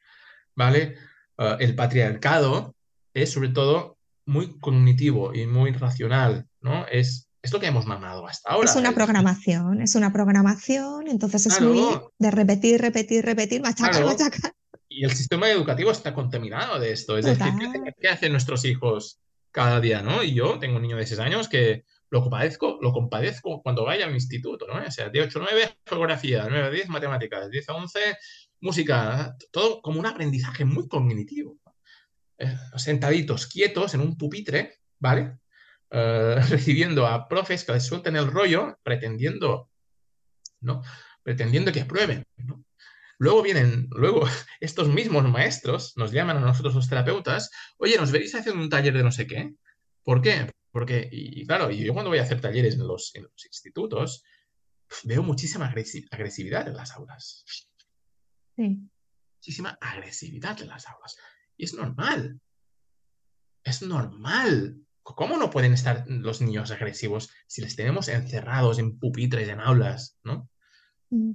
¿vale? Uh, el patriarcado es sobre todo muy cognitivo y muy racional, ¿no? Es, es lo que hemos mamado hasta ahora. Es una programación, es una programación, entonces es claro. muy de repetir, repetir, repetir, machacar, claro. machacar. Y el sistema educativo está contaminado de esto. Es Total. decir, ¿qué, ¿qué, hacen nuestros hijos cada día, no? Y yo tengo un niño de 6 años que lo compadezco, lo compadezco cuando vaya al instituto, ¿no? O sea, de 8 a 9, geografía, 9 a 10, matemáticas, 10 a 11, música, todo como un aprendizaje muy cognitivo. Eh, sentaditos, quietos, en un pupitre, ¿vale? Uh, recibiendo a profes que les suelten el rollo, pretendiendo, ¿no? Pretendiendo que aprueben, ¿no? Luego vienen, luego estos mismos maestros nos llaman a nosotros los terapeutas, oye, ¿nos veréis haciendo un taller de no sé qué? ¿Por qué? Porque, y claro, y yo cuando voy a hacer talleres en los, en los institutos, veo muchísima agresividad en las aulas. Sí. Muchísima agresividad en las aulas. Y es normal. Es normal. ¿Cómo no pueden estar los niños agresivos si les tenemos encerrados en pupitres, en aulas, ¿no? Mm.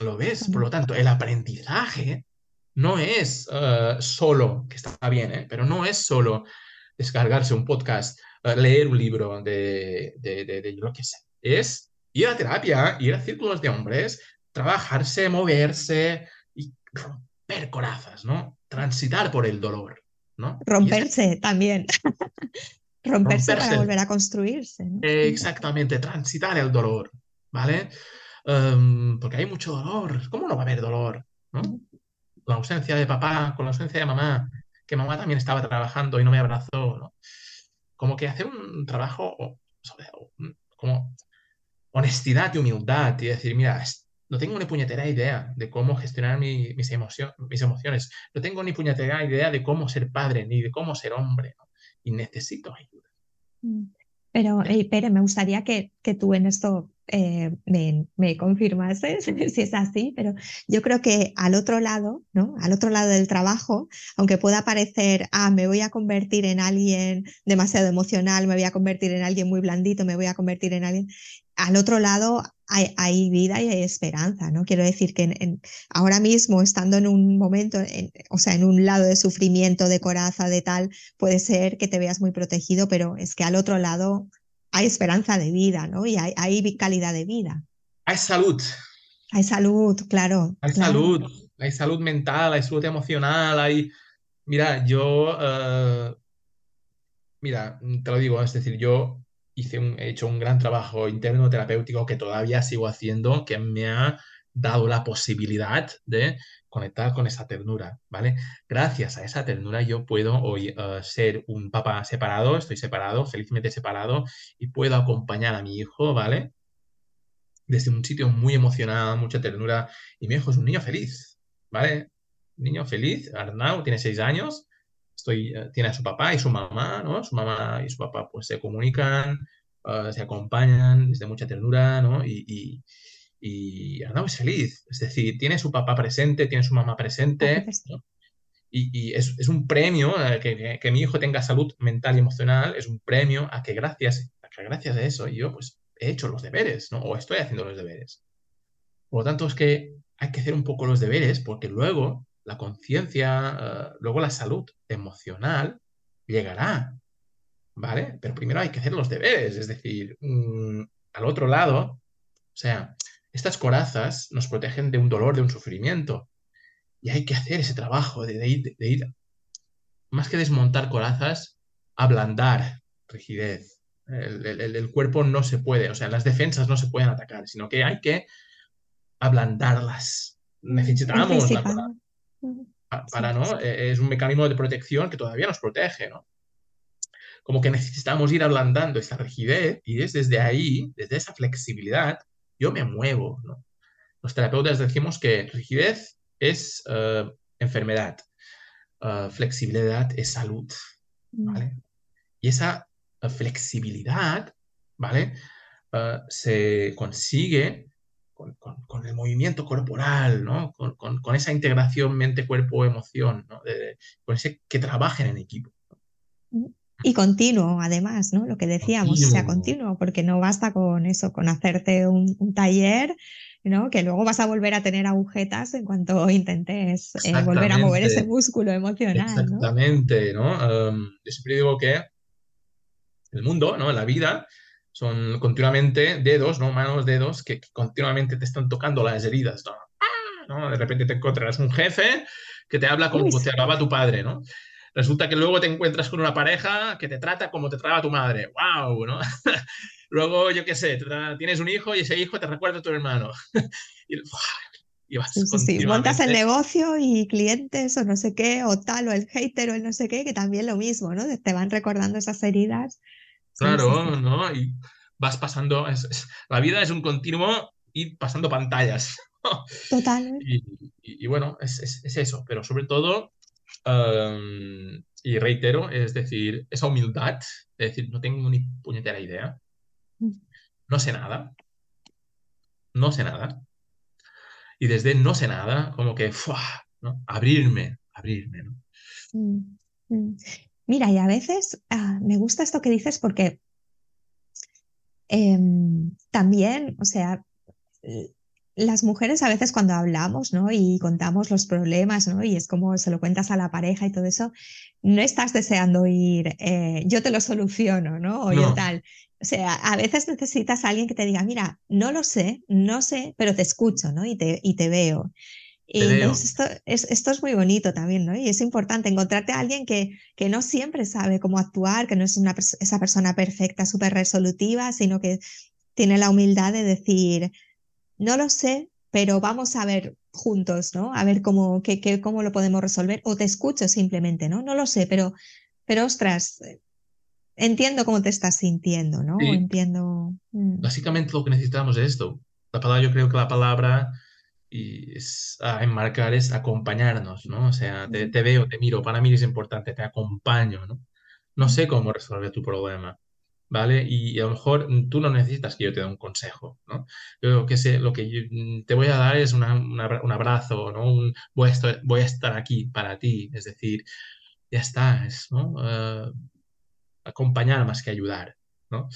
¿Lo ves? Por lo tanto, el aprendizaje no es uh, solo, que está bien, ¿eh? pero no es solo descargarse un podcast, uh, leer un libro de, de, de, de, lo que sé. Es ir a terapia, ir a círculos de hombres, trabajarse, moverse y romper corazas, ¿no? Transitar por el dolor, ¿no? Romperse también. Romperse, para volver a construirse. exactamente, transitar el dolor, ¿vale? Em, porque hay mucho dolor. ¿Cómo no va a haber dolor? ¿no? La ausencia de papá, con la ausencia de mamá, que mamá también estaba trabajando y no me abrazó, ¿no? Como que hacer un trabajo como honestidad y humildad y decir, mira, no tengo ni puñetera idea de cómo gestionar mis, mis emociones, no tengo ni puñetera idea de cómo ser padre, ni de cómo ser hombre, y necesito ayuda. Mm. Pero, Pere, me gustaría que, que tú en esto eh, me, me, confirmases si es así, pero yo creo que al otro lado, ¿no? Al otro lado del trabajo, aunque pueda parecer, ah, me voy a convertir en alguien demasiado emocional, me voy a convertir en alguien muy blandito, me voy a convertir en alguien, al otro lado hay, vida y hay esperanza, ¿no? Quiero decir que ahora mismo, estando en un momento, o sea, en un lado de sufrimiento, de coraza, de tal, puede ser que te veas muy protegido, pero es que al otro lado hay esperanza de vida, ¿no? Y hay, calidad de vida. Hay salud. Hay salud, claro. Hay salud, hay salud mental, hay salud emocional, hay... Mira, yo... Eh, mira, te lo digo, es decir, yo hice un, he hecho un gran trabajo interno terapéutico que todavía sigo haciendo, que me ha dado la posibilidad de conectar con esa ternura, ¿vale? Gracias a esa ternura yo puedo hoy eh, ser un papá separado, estoy separado, felizmente separado, y puedo acompañar a mi hijo, ¿vale? Desde un sitio muy emocional, mucha ternura, y mi hijo es un niño feliz, ¿vale? niño feliz, Arnau, tiene seis años, eh, tiene a su papá y su mamá, ¿no? Su mamá y su papá pues se comunican, eh, se acompañan desde mucha ternura, ¿no? Y, y, y es feliz, es decir, tiene su papá presente, tiene su mamá presente, y, es, un premio eh, que, que, mi hijo tenga salud mental y emocional, es un premio a que gracias a, que gracias a eso yo pues he hecho los deberes, ¿no? O estoy haciendo los deberes. Por lo tanto, es que hay que hacer un poco los deberes porque luego la conciencia, eh, luego la salud emocional llegará, ¿vale? Pero primero hay que hacer los deberes, es decir, mm, al otro lado, o sea, estas corazas nos protegen de un dolor, de un sufrimiento, y hay que hacer ese trabajo de, ir, más que desmontar corazas, ablandar rigidez. El, cuerpo no se puede, o sea, las defensas no se pueden atacar, sino que hay que ablandarlas. Necesitamos la, para, ¿no? E, es un mecanismo de protección que todavía nos protege, ¿no? Como que necesitamos ir ablandando esta rigidez y es desde ahí, desde esa flexibilidad, yo me muevo, ¿no? Los terapeutas decimos que rigidez es eh, enfermedad, eh, flexibilidad es salud, mm. ¿vale? Y esa eh, flexibilidad, ¿vale? se consigue con, el movimiento corporal, ¿no? Con, esa integración mente-cuerpo-emoción, ¿no? con ese que trabajen en equipo. Y continuo, además, ¿no? Lo que decíamos, sea continuo, porque no basta con eso, con hacerte un, taller, ¿no? Que luego vas a volver a tener agujetas en cuanto intentes eh, volver a mover ese músculo emocional. Exactamente, ¿no? yo siempre digo que el mundo, ¿no? La vida son continuamente dedos, ¿no? Manos, dedos, que, continuamente te están tocando las heridas, ¿no? De repente te encontrarás un jefe que te habla como te hablaba tu padre, ¿no? Resulta que luego te encuentras con una pareja que te trata como te trataba tu madre. ¡Wow! ¿no? luego, yo qué sé, tienes un hijo y ese hijo te recuerda a tu hermano. y, vas sí, montas el negocio y clientes o no sé qué, o tal, o el hater o el no sé qué, que también lo mismo, ¿no? Te van recordando esas heridas Claro, ¿no? Y vas pasando, la vida es un continuo ir pasando pantallas. Total. Y, bueno, es, eso, pero sobre todo, em, y reitero, es decir, esa humildad, es decir, no tengo ni puñetera idea, mm. no sé nada, no sé nada. Y desde no sé nada, como que, ¿no? abrirme, abrirme, ¿no? Mm, mm. Mira, y a veces ah, me gusta esto que dices porque em, también, o sea, las mujeres a veces cuando hablamos, ¿no? Y contamos los problemas, ¿no? Y es como se lo cuentas a la pareja y todo eso, no estás deseando ir, eh, yo te lo soluciono, ¿no? O yo tal. O sea, a veces necesitas a alguien que te diga, mira, no lo sé, no sé, pero te escucho, ¿no? Y te, y te veo. Y esto, es, esto es muy bonito también, ¿no? Y es importante encontrarte a alguien que, que no siempre sabe cómo actuar, que no es una, esa persona perfecta, súper resolutiva, sino que tiene la humildad de decir, no lo sé, pero vamos a ver juntos, ¿no? A ver cómo, qué, cómo lo podemos resolver. O te escucho simplemente, ¿no? No lo sé, pero, pero ostras, entiendo cómo te estás sintiendo, ¿no? Entiendo. Mm. Básicamente lo que necesitamos es esto. La palabra, yo creo que la palabra y es a enmarcar es acompañarnos, ¿no? O sea, te, veo, te miro, para mí es importante, te acompaño, ¿no? No sé cómo resolver tu problema, ¿vale? Y, a lo mejor tú no necesitas que yo te dé un consejo, ¿no? Yo lo que sé, lo que mm, te voy a dar es un abrazo, ¿no? Un, voy, a estar, voy a estar aquí para ti, es decir, ya está, es, ¿no? Eh, acompañar más que ayudar, ¿no?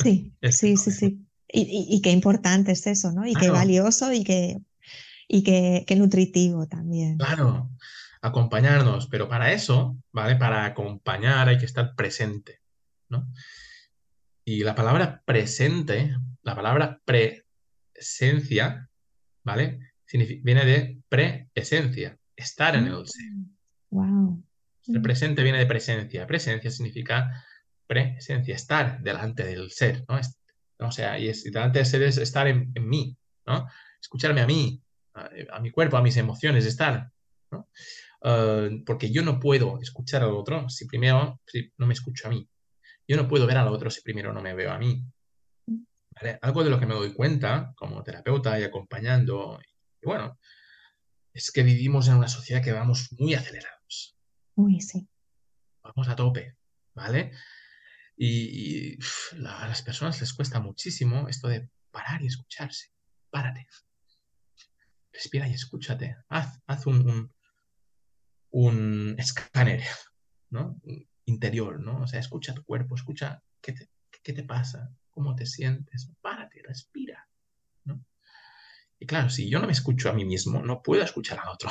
Sí, sí, sí, sí. Y, qué importante es eso, ¿no? Y qué valioso y qué, y qué, nutritivo también. Claro, acompañarnos, pero para eso, ¿vale? Para acompañar hay que estar presente, ¿no? Y la palabra presente, la palabra presencia, ¿vale? viene de preesencia, estar en el ser. Wow. El presente viene de presencia. Presencia significa presencia, estar delante del ser, ¿no? O sea, y, es, delante de ser es estar en, mí, ¿no? Escucharme a mí, a, mi cuerpo, a mis emociones, estar, ¿no? Ah, porque yo no puedo escuchar al otro si primero no me escucho a mí. Yo no puedo ver al otro si primero no me veo a mí. Algo de lo que me doy cuenta como terapeuta y acompañando, y bueno, es que vivimos en una sociedad que vamos muy acelerados. Uy, sí. Vamos a tope, ¿vale? Y, a las personas les cuesta muchísimo esto de parar y escucharse. Párate. Respira y escúchate. Haz, haz un, un, escáner ¿no? interior, ¿no? O sea, escucha tu cuerpo, escucha qué te, qué te pasa, cómo te sientes. Párate, respira. ¿no? Y claro, si yo no me escucho a mí mismo, no puedo escuchar a otro.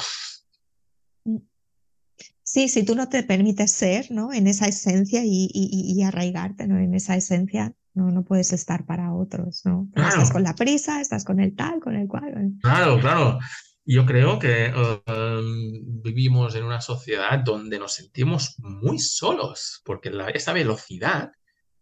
Sí, si tú no te permites ser, ¿no? En esa esencia y, arraigarte, ¿no? En esa esencia, no, no puedes estar para otros, ¿no? Estás con la prisa, estás con el tal, con el cual. Claro, claro. Yo creo que um, vivimos en una sociedad donde nos sentimos muy solos, porque esa velocidad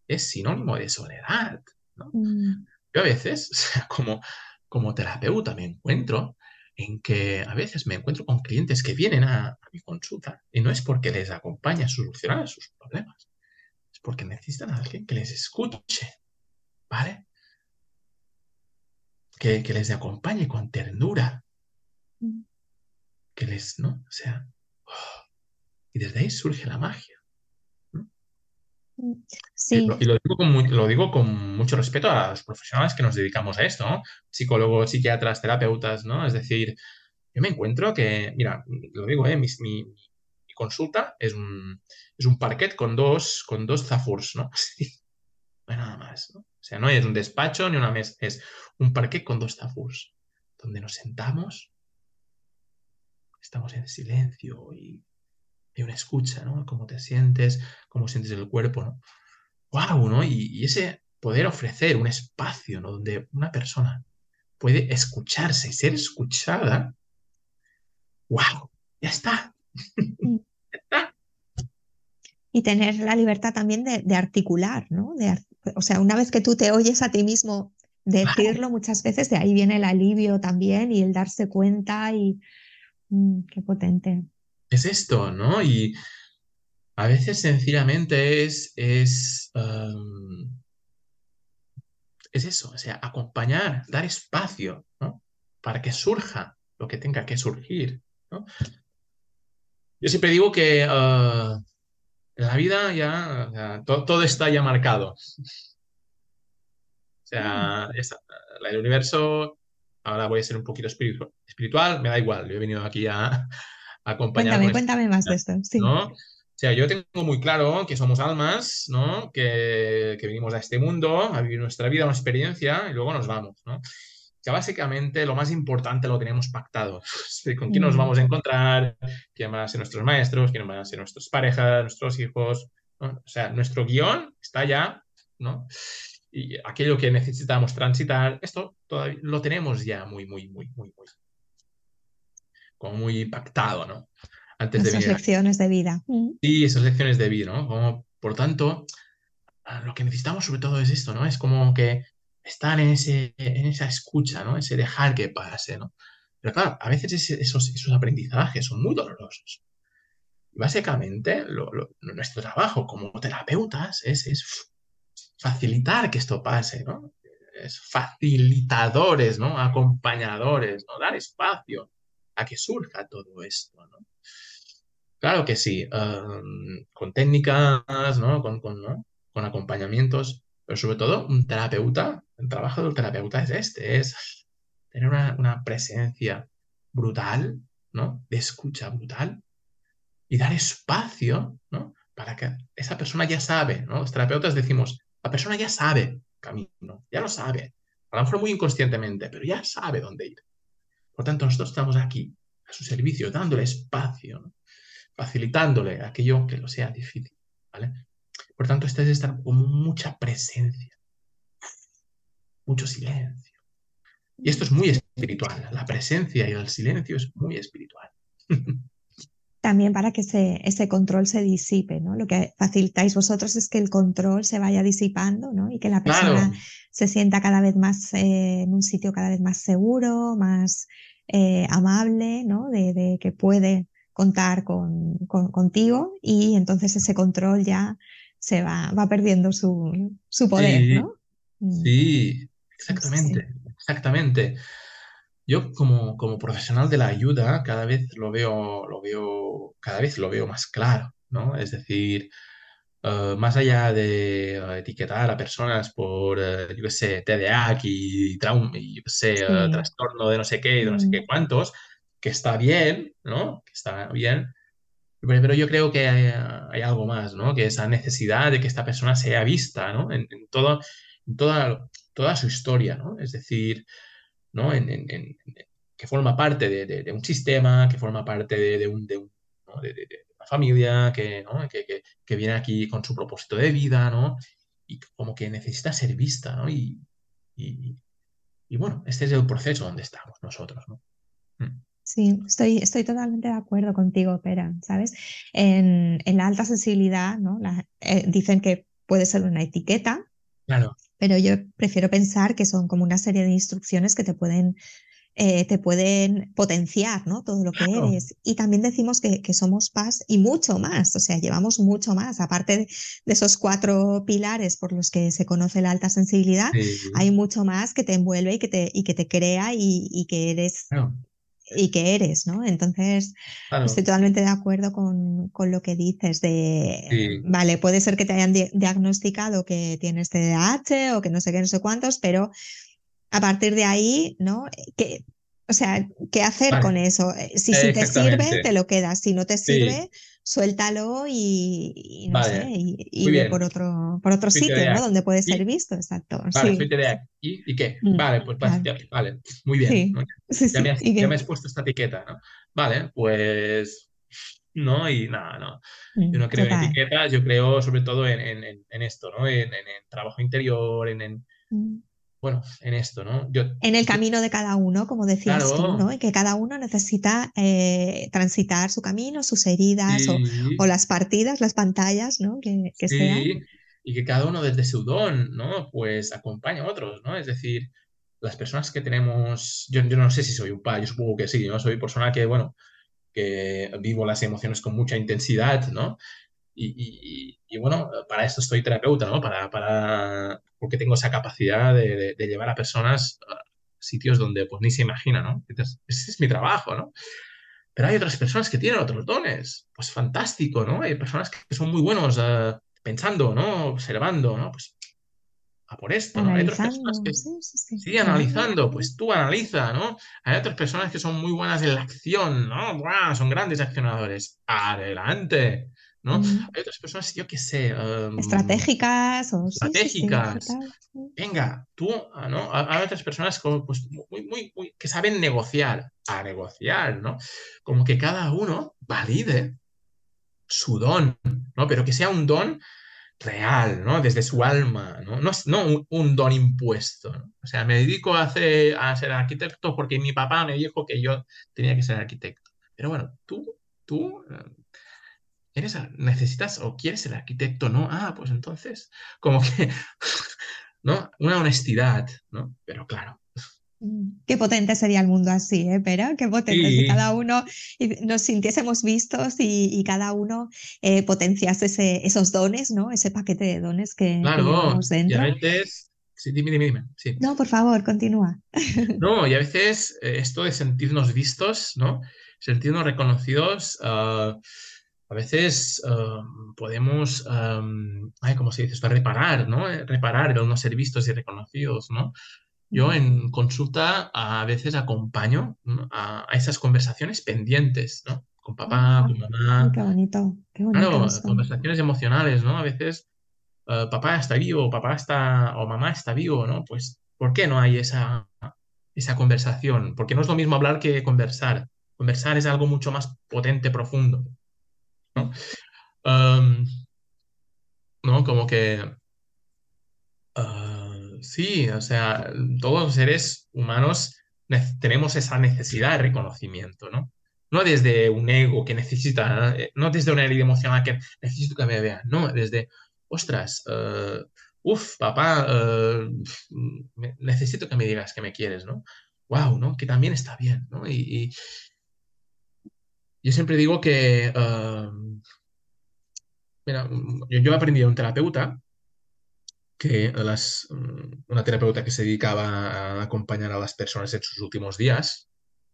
es sinónimo de soledad, ¿no? Mm. Yo a veces, como, como terapeuta, me encuentro en que a veces me encuentro con clientes que vienen a, mi consulta y no es porque les acompañe a solucionar sus problemas, es porque necesitan a alguien que les escuche, ¿vale? Que, les acompañe con ternura, mm. que les, ¿no? O sea, oh, y desde ahí surge la magia. Sí. Y, lo, digo con, mucho respeto a los profesionales que nos dedicamos a esto, ¿no? Psicólogos, psiquiatras, terapeutas, ¿no? Es decir, yo me encuentro que, mira, lo digo, ¿eh? Mi, consulta es un, parquet con dos, con zafurs, ¿no? No nada más. O sea, no es un despacho ni una mesa, es un parquet con dos zafurs, donde nos sentamos, estamos en silencio y hay una escucha, ¿no? Cómo te sientes, cómo sientes el cuerpo, ¿no? ¡Wow! ¿no? Y, ese poder ofrecer un espacio, ¿no? Donde una persona puede escucharse y ser escuchada, ¡wow! Ya está. ya está. Y tener la libertad también de, articular, ¿no? o sea, una vez que tú te oyes a ti mismo decirlo, muchas veces de ahí viene el alivio también y el darse cuenta y mm, qué potente es esto, ¿no? Y a veces sencillamente es, es, es eso, o sea, acompañar, dar espacio, ¿no? Para que surja lo que tenga que surgir, ¿no? Yo siempre digo que en la vida ya todo, está ya marcado. O sea, mm. el universo, ahora voy a ser un poquito espiritual, me da igual, yo he venido aquí a, Cuéntame, cuéntame más de esto. Sí. ¿no? O sea, yo tengo muy claro que somos almas, ¿no? Que, que, venimos a este mundo a vivir nuestra vida, una experiencia y luego nos vamos, ¿no? Ya básicamente lo más importante lo tenemos pactado. ¿Con quién nos mm. vamos a encontrar? ¿Quién van a ser nuestros maestros? ¿Quién van a ser nuestras parejas, nuestros hijos? O sea, nuestro guion está ya, ¿no? y aquello que necesitamos transitar, esto todavía lo tenemos ya muy, muy, muy, muy, muy, como muy impactado, ¿no? Antes esas lecciones de vida. Sí, esas lecciones de vida, ¿no? Como, por tanto, lo que necesitamos sobre todo es esto, ¿no? Es como que estar en, ese, en esa escucha, ¿no? Ese dejar que pase, ¿no? Pero claro, a veces esos, esos aprendizajes son muy dolorosos. Básicamente, nuestro trabajo como terapeutas es, es facilitar que esto pase, ¿no? Es facilitadores, ¿no? Acompañadores, ¿no? Dar espacio a que surja todo esto, ¿no? Claro que sí, um, con técnicas, ¿no? Con, con, con acompañamientos, pero sobre todo un terapeuta, el trabajo del terapeuta es este, es tener una, presencia brutal, ¿no? De escucha brutal y dar espacio, ¿no? Para que esa persona ya sabe, ¿no? Los terapeutas decimos, la persona ya sabe camino, ya lo sabe, a lo mejor muy inconscientemente, pero ya sabe dónde ir. Por tanto, nosotros estamos aquí, a su servicio, dándole espacio, facilitándole aquello que lo sea difícil, ¿vale? Por tanto, este es estar con mucha presencia, mucho silencio. Y esto es muy espiritual. La presencia y el silencio es muy espiritual. También para que ese, control se disipe, ¿no? Lo que facilitáis vosotros es que el control se vaya disipando, ¿no? Y que la persona se sienta cada vez más eh, en un sitio cada vez más seguro, más eh, amable, ¿no? De, que puede contar con, contigo y entonces ese control ya se va, va perdiendo su, poder, ¿no? Mm. Sí, exactamente. Exactamente. Yo como, como profesional de la ayuda cada vez lo veo, lo veo, cada vez lo veo más claro, ¿no? Es decir, eh, más allá de eh, etiquetar a personas por, eh, yo qué sé, TDAH y, trauma, y yo qué sé, trastorno de no sé qué y de no sé qué mm. cuántos, que está bien, ¿no? Que está bien, pero yo creo que hay, algo más, ¿no? Que esa necesidad de que esta persona sea vista, ¿no? En, todo, en toda, toda su historia, ¿no? Es decir, ¿no? En, que forma parte de, un sistema, que forma parte de, un, de, una familia, que, ¿no? que, viene aquí con su propósito de vida, ¿no? Y como que necesita ser vista, ¿no? Y, y, bueno, este es el proceso donde estamos nosotros, ¿no? Mm. Sí, estoy, estoy totalmente de acuerdo contigo, Pera, ¿sabes? En, la alta sensibilidad, ¿no? Eh, dicen que puede ser una etiqueta, claro. pero yo prefiero pensar que son como una serie de instrucciones que te pueden, eh, te pueden potenciar, ¿no? Todo lo que eres. Y también decimos que, somos paz y mucho más, o sea, llevamos mucho más. Aparte de, esos cuatro pilares por los que se conoce la alta sensibilidad, hay mucho más que te envuelve y que te, y que te crea y, que eres y que eres, ¿no? Entonces, estoy totalmente de acuerdo con, con lo que dices de, vale, puede ser que te hayan diagnosticado que tienes TDAH o que no sé qué, no sé cuántos, pero a partir de ahí, ¿no? Que, o sea, ¿qué hacer con eso? Eh, si, si te sirve, te lo quedas. Si no te sirve, suéltalo y, no sé, y, por otro, por otro sitio, ¿no? Donde puede ser visto, exacto. Vale, sí. ¿Y, ¿Y, qué? Mm, vale, pues vale, muy bien. ya, me has, ya, me has, puesto esta etiqueta, ¿no? Vale, pues no, y nada, no. Yo no mm, creo en etiquetas, yo creo sobre todo en, en, en esto, ¿no? En, en, trabajo interior, en, mm bueno, en esto, ¿no? Yo, en el camino de cada uno, como decías tú, ¿no? Y que cada uno necesita eh, transitar su camino, sus heridas o, las partidas, las pantallas, ¿no? Que, que sí, y que cada uno desde su don, ¿no? Pues acompaña a otros, ¿no? Es decir, las personas que tenemos, yo, yo no sé si soy un pa, yo supongo que sí, ¿no? Soy persona que, bueno, que vivo las emociones con mucha intensidad, ¿no? Y, bueno, para esto estoy terapeuta, ¿no? Para, para, porque tengo esa capacidad de, llevar a personas a sitios donde pues ni se imagina, ¿no? ese es mi trabajo, ¿no? Pero hay otras personas que tienen otros dones, pues fantástico, ¿no? Hay personas que son muy buenos uh, pensando, ¿no? Observando, ¿no? Pues a por esto, ¿no? Hay otras personas que sí, analizando, pues tú analiza, ¿no? Hay otras personas que son muy buenas en la acción, ¿no? ¡Buah! Son grandes accionadores. Adelante. ¿No? Hay otras personas, yo qué sé. Em, estratégicas o. Estratégicas. Venga, tú, ah, ¿no? Hay otras personas pues, muy, muy, muy, que saben negociar, a negociar, ¿no? Como que cada uno valide su don, ¿no? Pero que sea un don real, ¿no? Desde su alma, ¿no? No, no un, don impuesto, ¿no? O sea, me dedico a, hacer, a ser arquitecto porque mi papá me dijo que yo tenía que ser arquitecto. Pero bueno, tú, tú eres, necesitas o quieres ser arquitecto, ¿no? Ah, pues entonces, como que, ¿no? Una honestidad, ¿no? Pero claro, qué potente sería el mundo así, ¿eh? Pero qué potente si cada uno nos sintiésemos vistos y, cada uno eh, potenciase esos dones, ¿no? Ese paquete de dones que, claro, dentro. Y a veces, sí, dime, dime, dime. Sí. No, por favor, continúa. No, y a veces eh, esto de sentirnos vistos, ¿no? Sentirnos reconocidos, ah, a veces ah, podemos, ay, ¿cómo se dice esto? Reparar, ¿no? Reparar el no ser vistos y reconocidos, ¿no? Yo en consulta a veces acompaño a, esas conversaciones pendientes, ¿no? Con papá, con mamá. qué bonito, qué bonito. Claro, conversaciones emocionales, ¿no? A veces eh, papá está vivo, papá está, o mamá está vivo, ¿no? Pues, ¿por qué no hay esa, esa conversación? Porque no es lo mismo hablar que conversar. Conversar es algo mucho más potente, profundo, ¿no? ¿no? Como que... Ah, sí, o sea, todos los seres humanos tenemos esa necesidad de reconocimiento, ¿no? No desde un ego que necesita, eh, no desde una herida emocional que necesito que me vean, no, desde, ostras, uh, uff, papá, eh, necesito que me digas que me quieres, ¿no? Wow, ¿no? Que también está bien, ¿no? Y, yo siempre digo que, mira, yo, yo he aprendido un terapeuta que las, mm, una terapeuta que se dedicaba a acompañar a las personas en sus últimos días,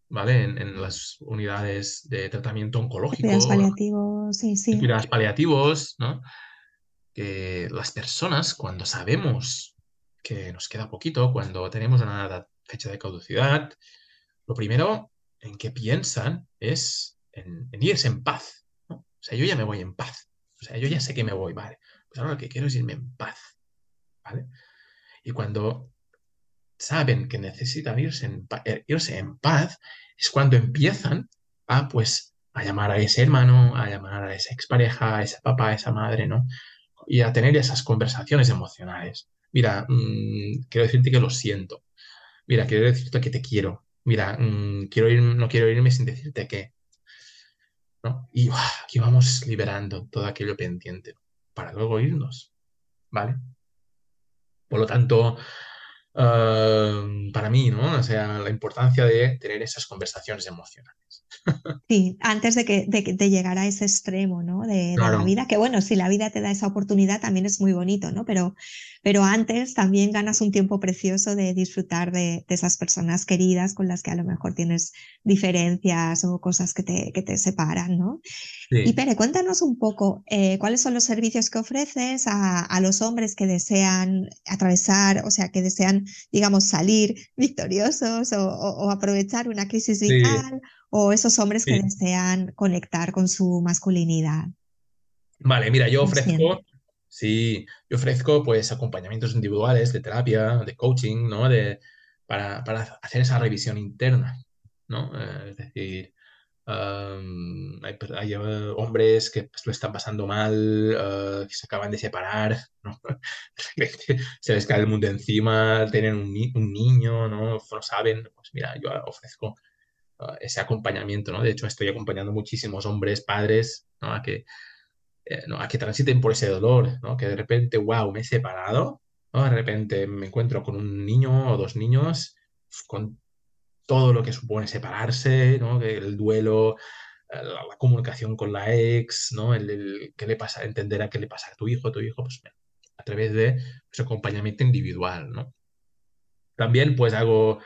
¿vale? En, las unidades de tratamiento oncológico. Cuidados paliativos, sí, sí. Cuidados paliativos, ¿no? Que las personas, cuando sabemos que nos queda poquito, cuando tenemos una fecha de caducidad, lo primero en que piensan es en, irse en paz, ¿no? O sea, yo ya me voy en paz. O sea, yo ya sé que me voy, vale. Pues ahora lo que quiero es irme en paz. Y cuando saben que necesitan irse en, eh, irse en paz, es cuando empiezan a, pues, a llamar a ese hermano, a llamar a esa expareja, a ese papá, a esa madre, ¿no? Y a tener esas conversaciones emocionales. Mira, mm, quiero decirte que lo siento. Mira, quiero decirte que te quiero. Mira, mm, quiero ir, no quiero irme sin decirte que. Y aquí vamos liberando todo aquello pendiente para luego irnos. ¿Vale? Por lo tanto, eh, para mí, ¿no? O sea, la importancia de tener esas conversaciones emocionales. Sí, antes de que de, llegar a ese extremo, ¿no? De, la vida, que bueno, si la vida te da esa oportunidad también es muy bonito, ¿no? Pero, pero antes también ganas un tiempo precioso de disfrutar de, esas personas queridas con las que a lo mejor tienes diferencias o cosas que te, que te separan, ¿no? Y Pere, cuéntanos un poco eh, cuáles son los servicios que ofreces a, los hombres que desean atravesar, o sea, que desean, digamos, salir victoriosos o, aprovechar una crisis vital o esos hombres que desean conectar con su masculinidad. Vale, mira, yo ofrezco, sí, yo ofrezco pues acompañamientos individuales de terapia, de coaching, ¿no? De, para, hacer esa revisión interna, ¿no? Eh, es decir, hay, eh, hombres que pues, lo están pasando mal, eh, que se acaban de separar, ¿no? se les cae el mundo encima, tienen un, un niño, ¿no? no saben, pues mira, yo ofrezco ese acompañamiento, ¿no? De hecho, estoy acompañando muchísimos hombres, padres, ¿no? A que, eh, ¿no? que transiten por ese dolor, ¿no? Que de repente, wow, me he separado, ¿no? De repente me encuentro con un niño o dos niños, con todo lo que supone separarse, ¿no? El duelo, eh, la, comunicación con la ex, ¿no? El, qué le pasa, entender a qué le pasa a tu hijo, a tu hijo, pues a través de ese acompañamiento individual, ¿no? También pues hago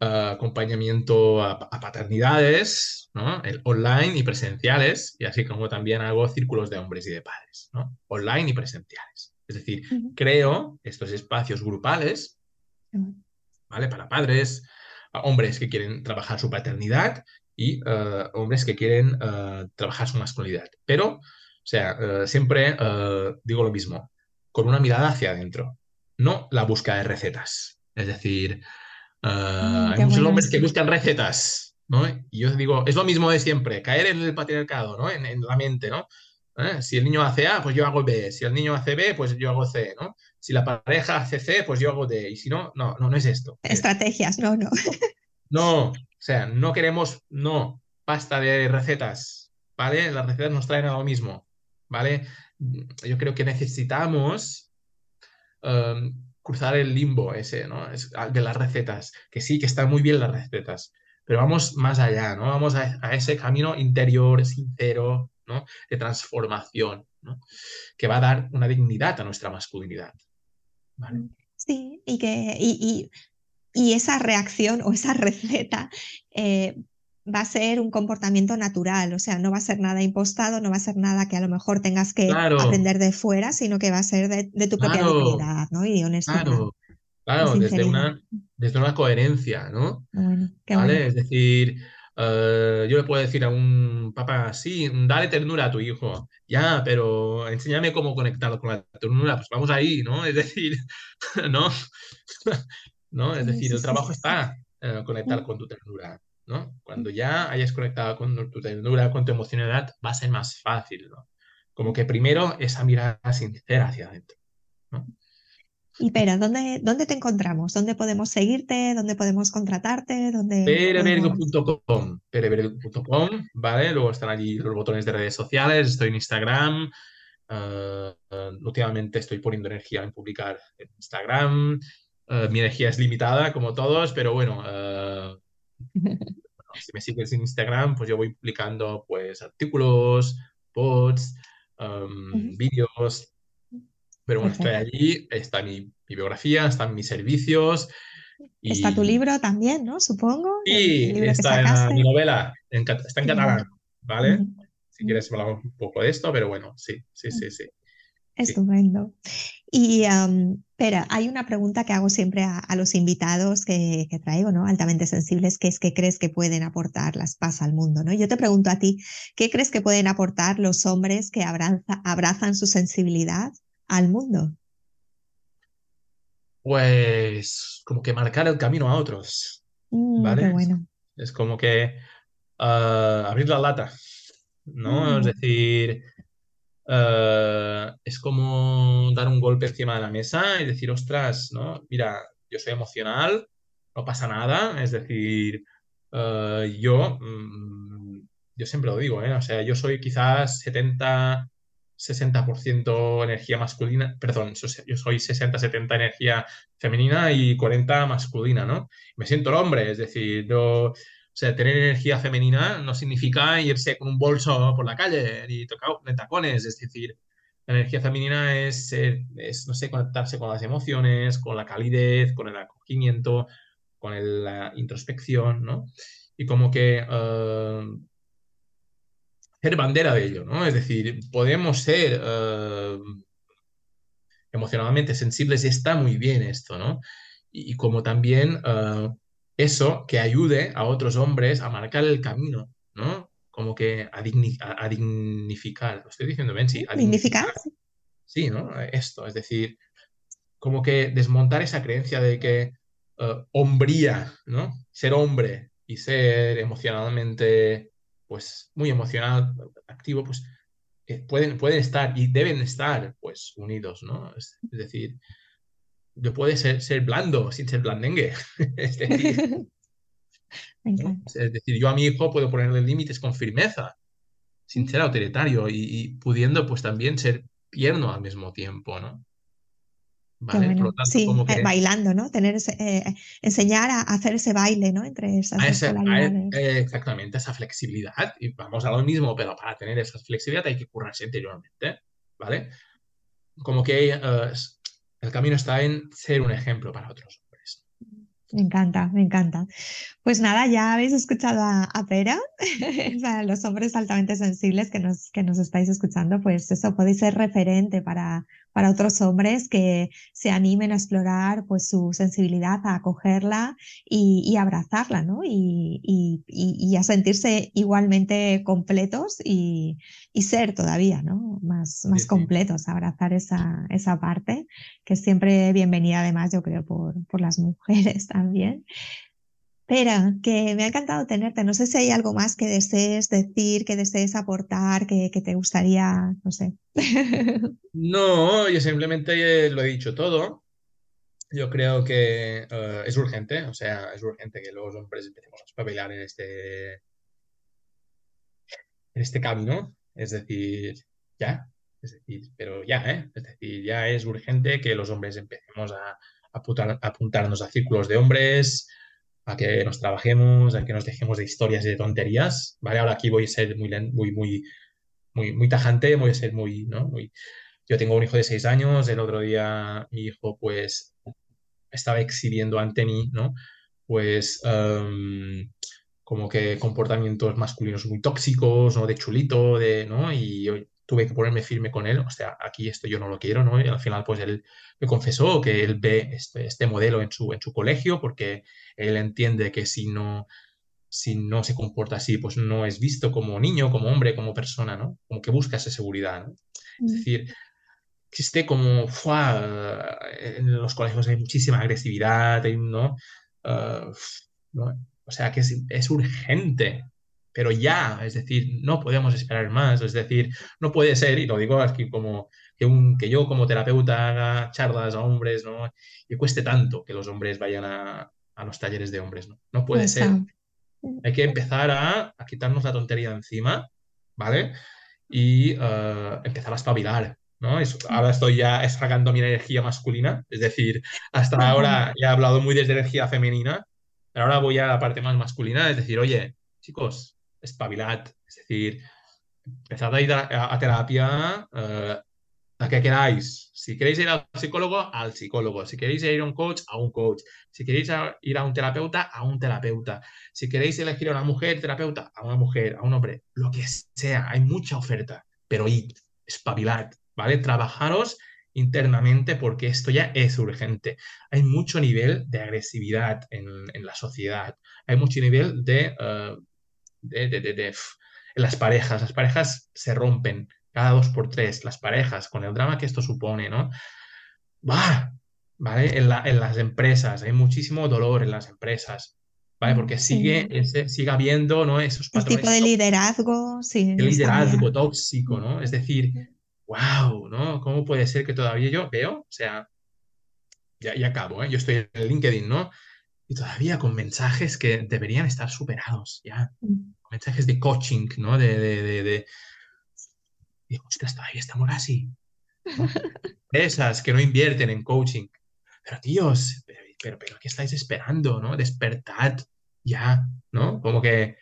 acompañamiento a, paternidades, ¿no? El online y presenciales, y así como también hago círculos de hombres y de padres, ¿no? Online y presenciales. Es decir, creo estos espacios grupales, ¿vale? Para padres, hombres que quieren trabajar su paternidad y eh, hombres que quieren eh, trabajar su masculinidad. Pero, o sea, eh, siempre digo lo mismo, con una mirada hacia adentro, no la búsqueda de recetas. Es decir, Ah, mm, hay muchos hombres que buscan recetas, ¿no? Y yo digo, es lo mismo de siempre, caer en el patriarcado, ¿no? En, la mente, ¿no? ¿eh? Si el niño hace A, pues yo hago B. Si el niño hace B, pues yo hago C, ¿no? Si la pareja hace C, pues yo hago D. Y si no, no, no, no es esto. Estrategias, no, no. No, o sea, no queremos, no, pasta de recetas, ¿vale? Las recetas nos traen a lo mismo, ¿vale? Yo creo que necesitamos um, cruzar el limbo ese, ¿no? de las recetas, que sí, que están muy bien las recetas, pero vamos más allá, ¿no? Vamos a, ese camino interior, sincero, ¿no? De transformación, ¿no? Que va a dar una dignidad a nuestra masculinidad. Sí, y que y, y, esa reacción o esa receta eh, va a ser un comportamiento natural, o sea, no va a ser nada impostado, no va a ser nada que a lo mejor tengas que aprender de fuera, sino que va a ser de, tu propia dignidad, ¿no? Y honestidad. Claro, claro desde, una, desde una coherencia, ¿no? ¿Vale? Es decir, eh, yo le puedo decir a un papá, sí, dale ternura a tu hijo, ya, pero enséñame cómo conectar con la ternura, pues vamos ahí, ¿no? Es decir, ¿no? ¿No? Es decir, el trabajo está en conectar con tu ternura. Cuando ya hayas conectado con tu ternura, con tu emocionalidad, va a ser más fácil, ¿no? Como que primero esa mirada sincera hacia adentro, Y pero, ¿dónde, ¿dónde te encontramos? ¿Dónde podemos seguirte? ¿Dónde podemos contratarte? ¿Dónde Perevergo.com, perevergo.com, ¿vale? Luego están allí los botones de redes sociales, estoy en Instagram, uh, últimamente estoy poniendo energía en publicar en Instagram, uh, mi energía es limitada como todos, pero bueno, si me sigues en Instagram, pues yo voy publicando pues artículos, posts, um, vídeos. Pero bueno, estoy allí, está mi, biografía, están mis servicios. Está tu libro también, ¿no? Supongo. Sí, está mi novela, está en catalán, ¿vale? Si quieres hablar un poco de esto, pero bueno, sí, sí, sí, sí. Estupendo. Y, pero hay una pregunta que hago siempre a, los invitados que, traigo, ¿no? Altamente sensibles, que es qué crees que pueden aportar las paz al mundo, ¿no? Yo te pregunto a ti, ¿qué crees que pueden aportar los hombres que abrazan su sensibilidad al mundo? Pues como que marcar el camino a otros, mm, ¿vale? bueno. Es, como que ah, abrir la lata, ¿no? Es mm. decir, eh, es como dar un golpe encima de la mesa y decir, ostras, ¿no? Mira, yo soy emocional, no pasa nada, es decir, eh, yo, mm, yo siempre lo digo, ¿eh? O sea, yo soy quizás 70, 60% energía masculina, perdón, yo soy 60-70 energía femenina y 40 masculina, ¿no? Me siento el hombre, es decir, yo sea, tener energía femenina no significa irse con un bolso por la calle ni tocar de tacones. Es decir, la energía femenina es, es, no sé, conectarse con las emociones, con la calidez, con el acogimiento, con la introspección, ¿no? Y como que uh, ser bandera de ello, ¿no? Es decir, podemos ser uh, emocionalmente sensibles y está muy bien esto, ¿no? Y, como también eso que ayude a otros hombres a marcar el camino, ¿no? Como que a, dignificar, lo estoy diciendo bien, sí, a dignificar. Sí, ¿no? Esto, es decir, como que desmontar esa creencia de que uh, hombría, ¿no? Ser hombre y ser emocionalmente, pues, muy emocional, activo, pues, eh, pueden, pueden estar y deben estar, pues, unidos, ¿no? es decir, yo puedo ser, ser blando sin ser blandengue. es, decir, es decir, yo a mi hijo puedo ponerle límites con firmeza, sin ser autoritario y, pudiendo pues también ser tierno al mismo tiempo, ¿no? ¿Vale? sí, eh, bailando, ¿no? Tener eh, enseñar a hacer ese baile, ¿no? Entre esas eh, exactamente, esa flexibilidad. Y vamos a lo mismo, pero para tener esa flexibilidad hay que curarse interiormente, ¿vale? Como que el camino está en ser un ejemplo para otros hombres. Me encanta, me encanta. Pues nada, ya habéis escuchado a, Pera, para los hombres altamente sensibles que nos, que nos estáis escuchando, pues eso podéis ser referente para, para otros hombres que se animen a explorar pues, su sensibilidad, a acogerla y, abrazarla, ¿no? Y, a sentirse igualmente completos y, ser todavía, ¿no? Más, más completos, abrazar esa, esa parte, que es siempre bienvenida además, yo creo, por, por las mujeres también. Espera, que me ha encantado tenerte. No sé si hay algo más que desees decir, que desees aportar, que, te gustaría, no sé. No, yo simplemente lo he dicho todo. Yo creo que eh, es urgente, o sea, es urgente que los hombres empecemos a espabilar en este, en este camino. Es decir, ya, es decir, pero ya, ¿eh? Es decir, ya es urgente que los hombres empecemos a apuntarnos a círculos de hombres, a que nos trabajemos, a que nos dejemos de historias y de tonterías, ¿vale? Ahora aquí voy a ser muy, muy, muy, muy, muy tajante, voy a ser muy, ¿no? Muy... Yo tengo un hijo de seis años, el otro día mi hijo, pues, estaba exhibiendo ante mí, ¿no? Pues, um, como que comportamientos masculinos muy tóxicos, ¿no? De chulito, de, ¿no? Y tuve que ponerme firme con él, o sea, aquí esto yo no lo quiero, ¿no? Y al final, pues él me confesó que él ve este, este modelo en su, en su colegio porque él entiende que si no, si no se comporta así, pues no es visto como niño, como hombre, como persona, ¿no? Como que busca esa seguridad, ¿no? Es mm. decir, existe como, en los colegios hay muchísima agresividad, ¿no? Uh, ¿no? O sea que es, es, urgente, pero ya, es decir, no podemos esperar más, es decir, no puede ser, y lo digo aquí como que, un, que yo como terapeuta haga charlas a hombres, ¿no? Y cueste tanto que los hombres vayan a, a los talleres de hombres, ¿no? No puede ser. Hay que empezar a, a, quitarnos la tontería encima, ¿vale? Y uh, empezar a espabilar, ¿no? ahora estoy ya sacando mi energía masculina, es decir, hasta ahora ya he hablado muy desde energía femenina, pero ahora voy a la parte más masculina, es decir, oye, chicos, espabilad, es decir, empezad a ir a, terapia, uh, la que queráis. Si queréis ir al psicólogo, al psicólogo. Si queréis ir a un coach, a un coach. Si queréis ir a un terapeuta, a un terapeuta. Si queréis elegir a una mujer terapeuta, a una mujer, a un hombre, lo que sea. Hay mucha oferta, pero id, espabilad, ¿vale? Trabajaros internamente porque esto ya es urgente. Hay mucho nivel de agresividad en, la sociedad. Hay mucho nivel de, uh, de, de, de, en las parejas. Las parejas se rompen cada dos por tres, las parejas, con el drama que esto supone, ¿no? ¡Bah! ¿Vale? En, las empresas, hay muchísimo dolor en las empresas, ¿vale? Porque sigue, ese, sigue habiendo, ¿no? Esos patrones. El tipo de liderazgo, sí. El liderazgo tóxico, ¿no? Es decir, wow, ¿no? ¿Cómo puede ser que todavía yo veo? O sea, ya, ya acabo, ¿eh? Yo estoy en LinkedIn, ¿no? Y todavía con mensajes que deberían estar superados, ya. Mm. Mensajes de coaching, ¿no? de, de, de digo, ostras, todavía estamos así. Esas que no invierten en coaching. Pero tíos, pero, pero, ¿qué estáis esperando? ¿no? Despertad ya, ¿no? Como que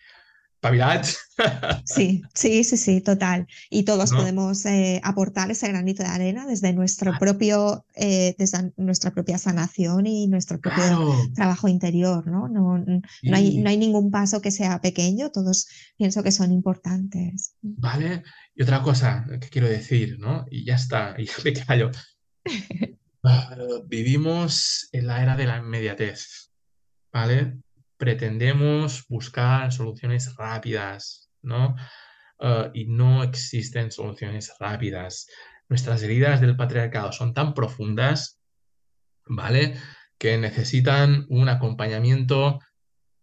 Sí, sí, sí, sí, total. Y todos podemos eh, aportar ese granito de arena desde nuestro propio, eh, desde nuestra propia sanación y nuestro propio trabajo interior, ¿no? No, no, hay, no hay ningún paso que sea pequeño, todos pienso que son importantes. Vale. Y otra cosa que quiero decir, ¿no? Y ya está, y me callo. Ah, vivimos en la era de la inmediatez, ¿vale? Pretendemos buscar soluciones rápidas, ¿no? Ah, y no existen soluciones rápidas. Nuestras heridas del patriarcado son tan profundas, ¿vale? Que necesitan un acompañamiento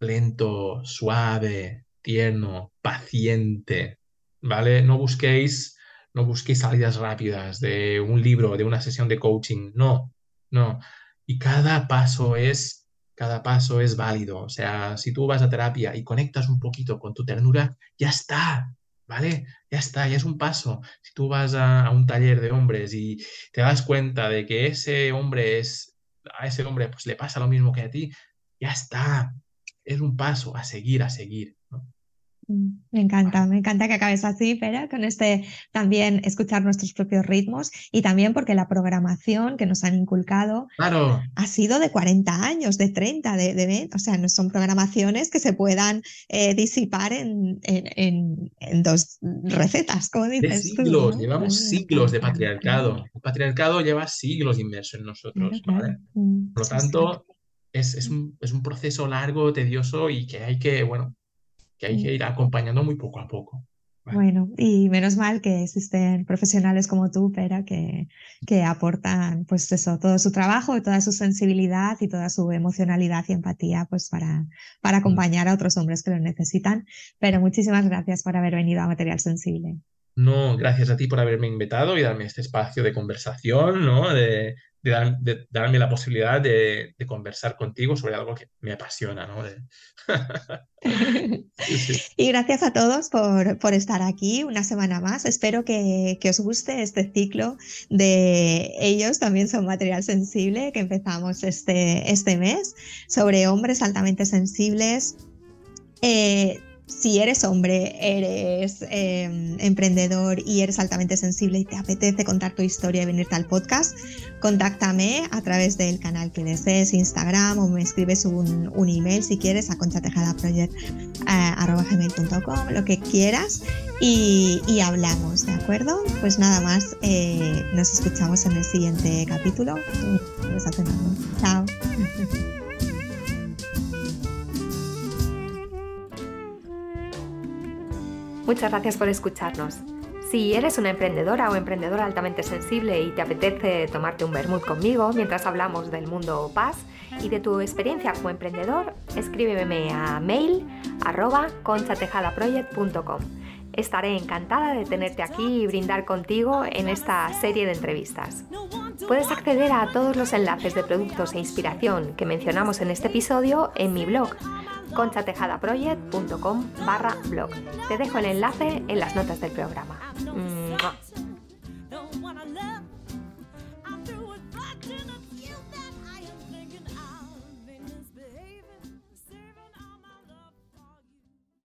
lento, suave, tierno, paciente, ¿vale? No busquéis, no busquéis salidas rápidas de un libro, de una sesión de coaching, no, no. Y cada paso es cada paso es válido. O sea, si tú vas a terapia y conectas un poquito con tu ternura, ya está, ¿vale? Ya está, ya es un paso. Si tú vas a, un taller de hombres y te das cuenta de que ese hombre es, a ese hombre pues le pasa lo mismo que a ti, ya está. Es un paso a seguir, a seguir. Me encanta, me encanta que acabes así, pero con este también escuchar nuestros propios ritmos y también porque la programación que nos han inculcado ha sido de 40 años, de 30, de, de o sea, no son programaciones que se puedan eh, disipar en, en, en, dos recetas, como dices. siglos, llevamos siglos de patriarcado. El patriarcado lleva siglos inmerso en nosotros. Mm, Por lo tanto, es, es, un, es un proceso largo, tedioso y que hay que, bueno, que hay que ir acompañando muy poco a poco. Bueno, y menos mal que existen profesionales como tú, Pera, que, que aportan pues eso, todo su trabajo, toda su sensibilidad y toda su emocionalidad y empatía pues para, para acompañar a otros hombres que lo necesitan. Pero muchísimas gracias por haber venido a Material Sensible. No, gracias a ti por haberme invitado y darme este espacio de conversación, ¿no? De, de, darme la posibilidad de, conversar contigo sobre algo que me apasiona, ¿no? Y gracias a todos por, por, estar aquí una semana más. Espero que, que, os guste este ciclo de ellos también son material sensible que empezamos este, este mes sobre hombres altamente sensibles. Eh, si eres hombre, eres em, emprendedor y eres altamente sensible y te apetece contar tu historia y venirte al podcast, contáctame a través del canal que desees, Instagram o me escribes un, email si quieres a conchatejadaproject.com, lo que quieras y, hablamos, ¿de acuerdo? Pues nada más, eh, nos escuchamos en el siguiente capítulo. Chao. Muchas gracias por escucharnos. Si eres una emprendedora o emprendedor altamente sensible y te apetece tomarte un vermut conmigo mientras hablamos del mundo paz y de tu experiencia como emprendedor, escríbeme a mail arroba conchatejadaproject.com. Estaré encantada de tenerte aquí y brindar contigo en esta serie de entrevistas. Puedes acceder a todos los enlaces de productos e inspiración que mencionamos en este episodio en mi blog conchatejadaproject.com barra blog. Te dejo el enlace en las notas del programa.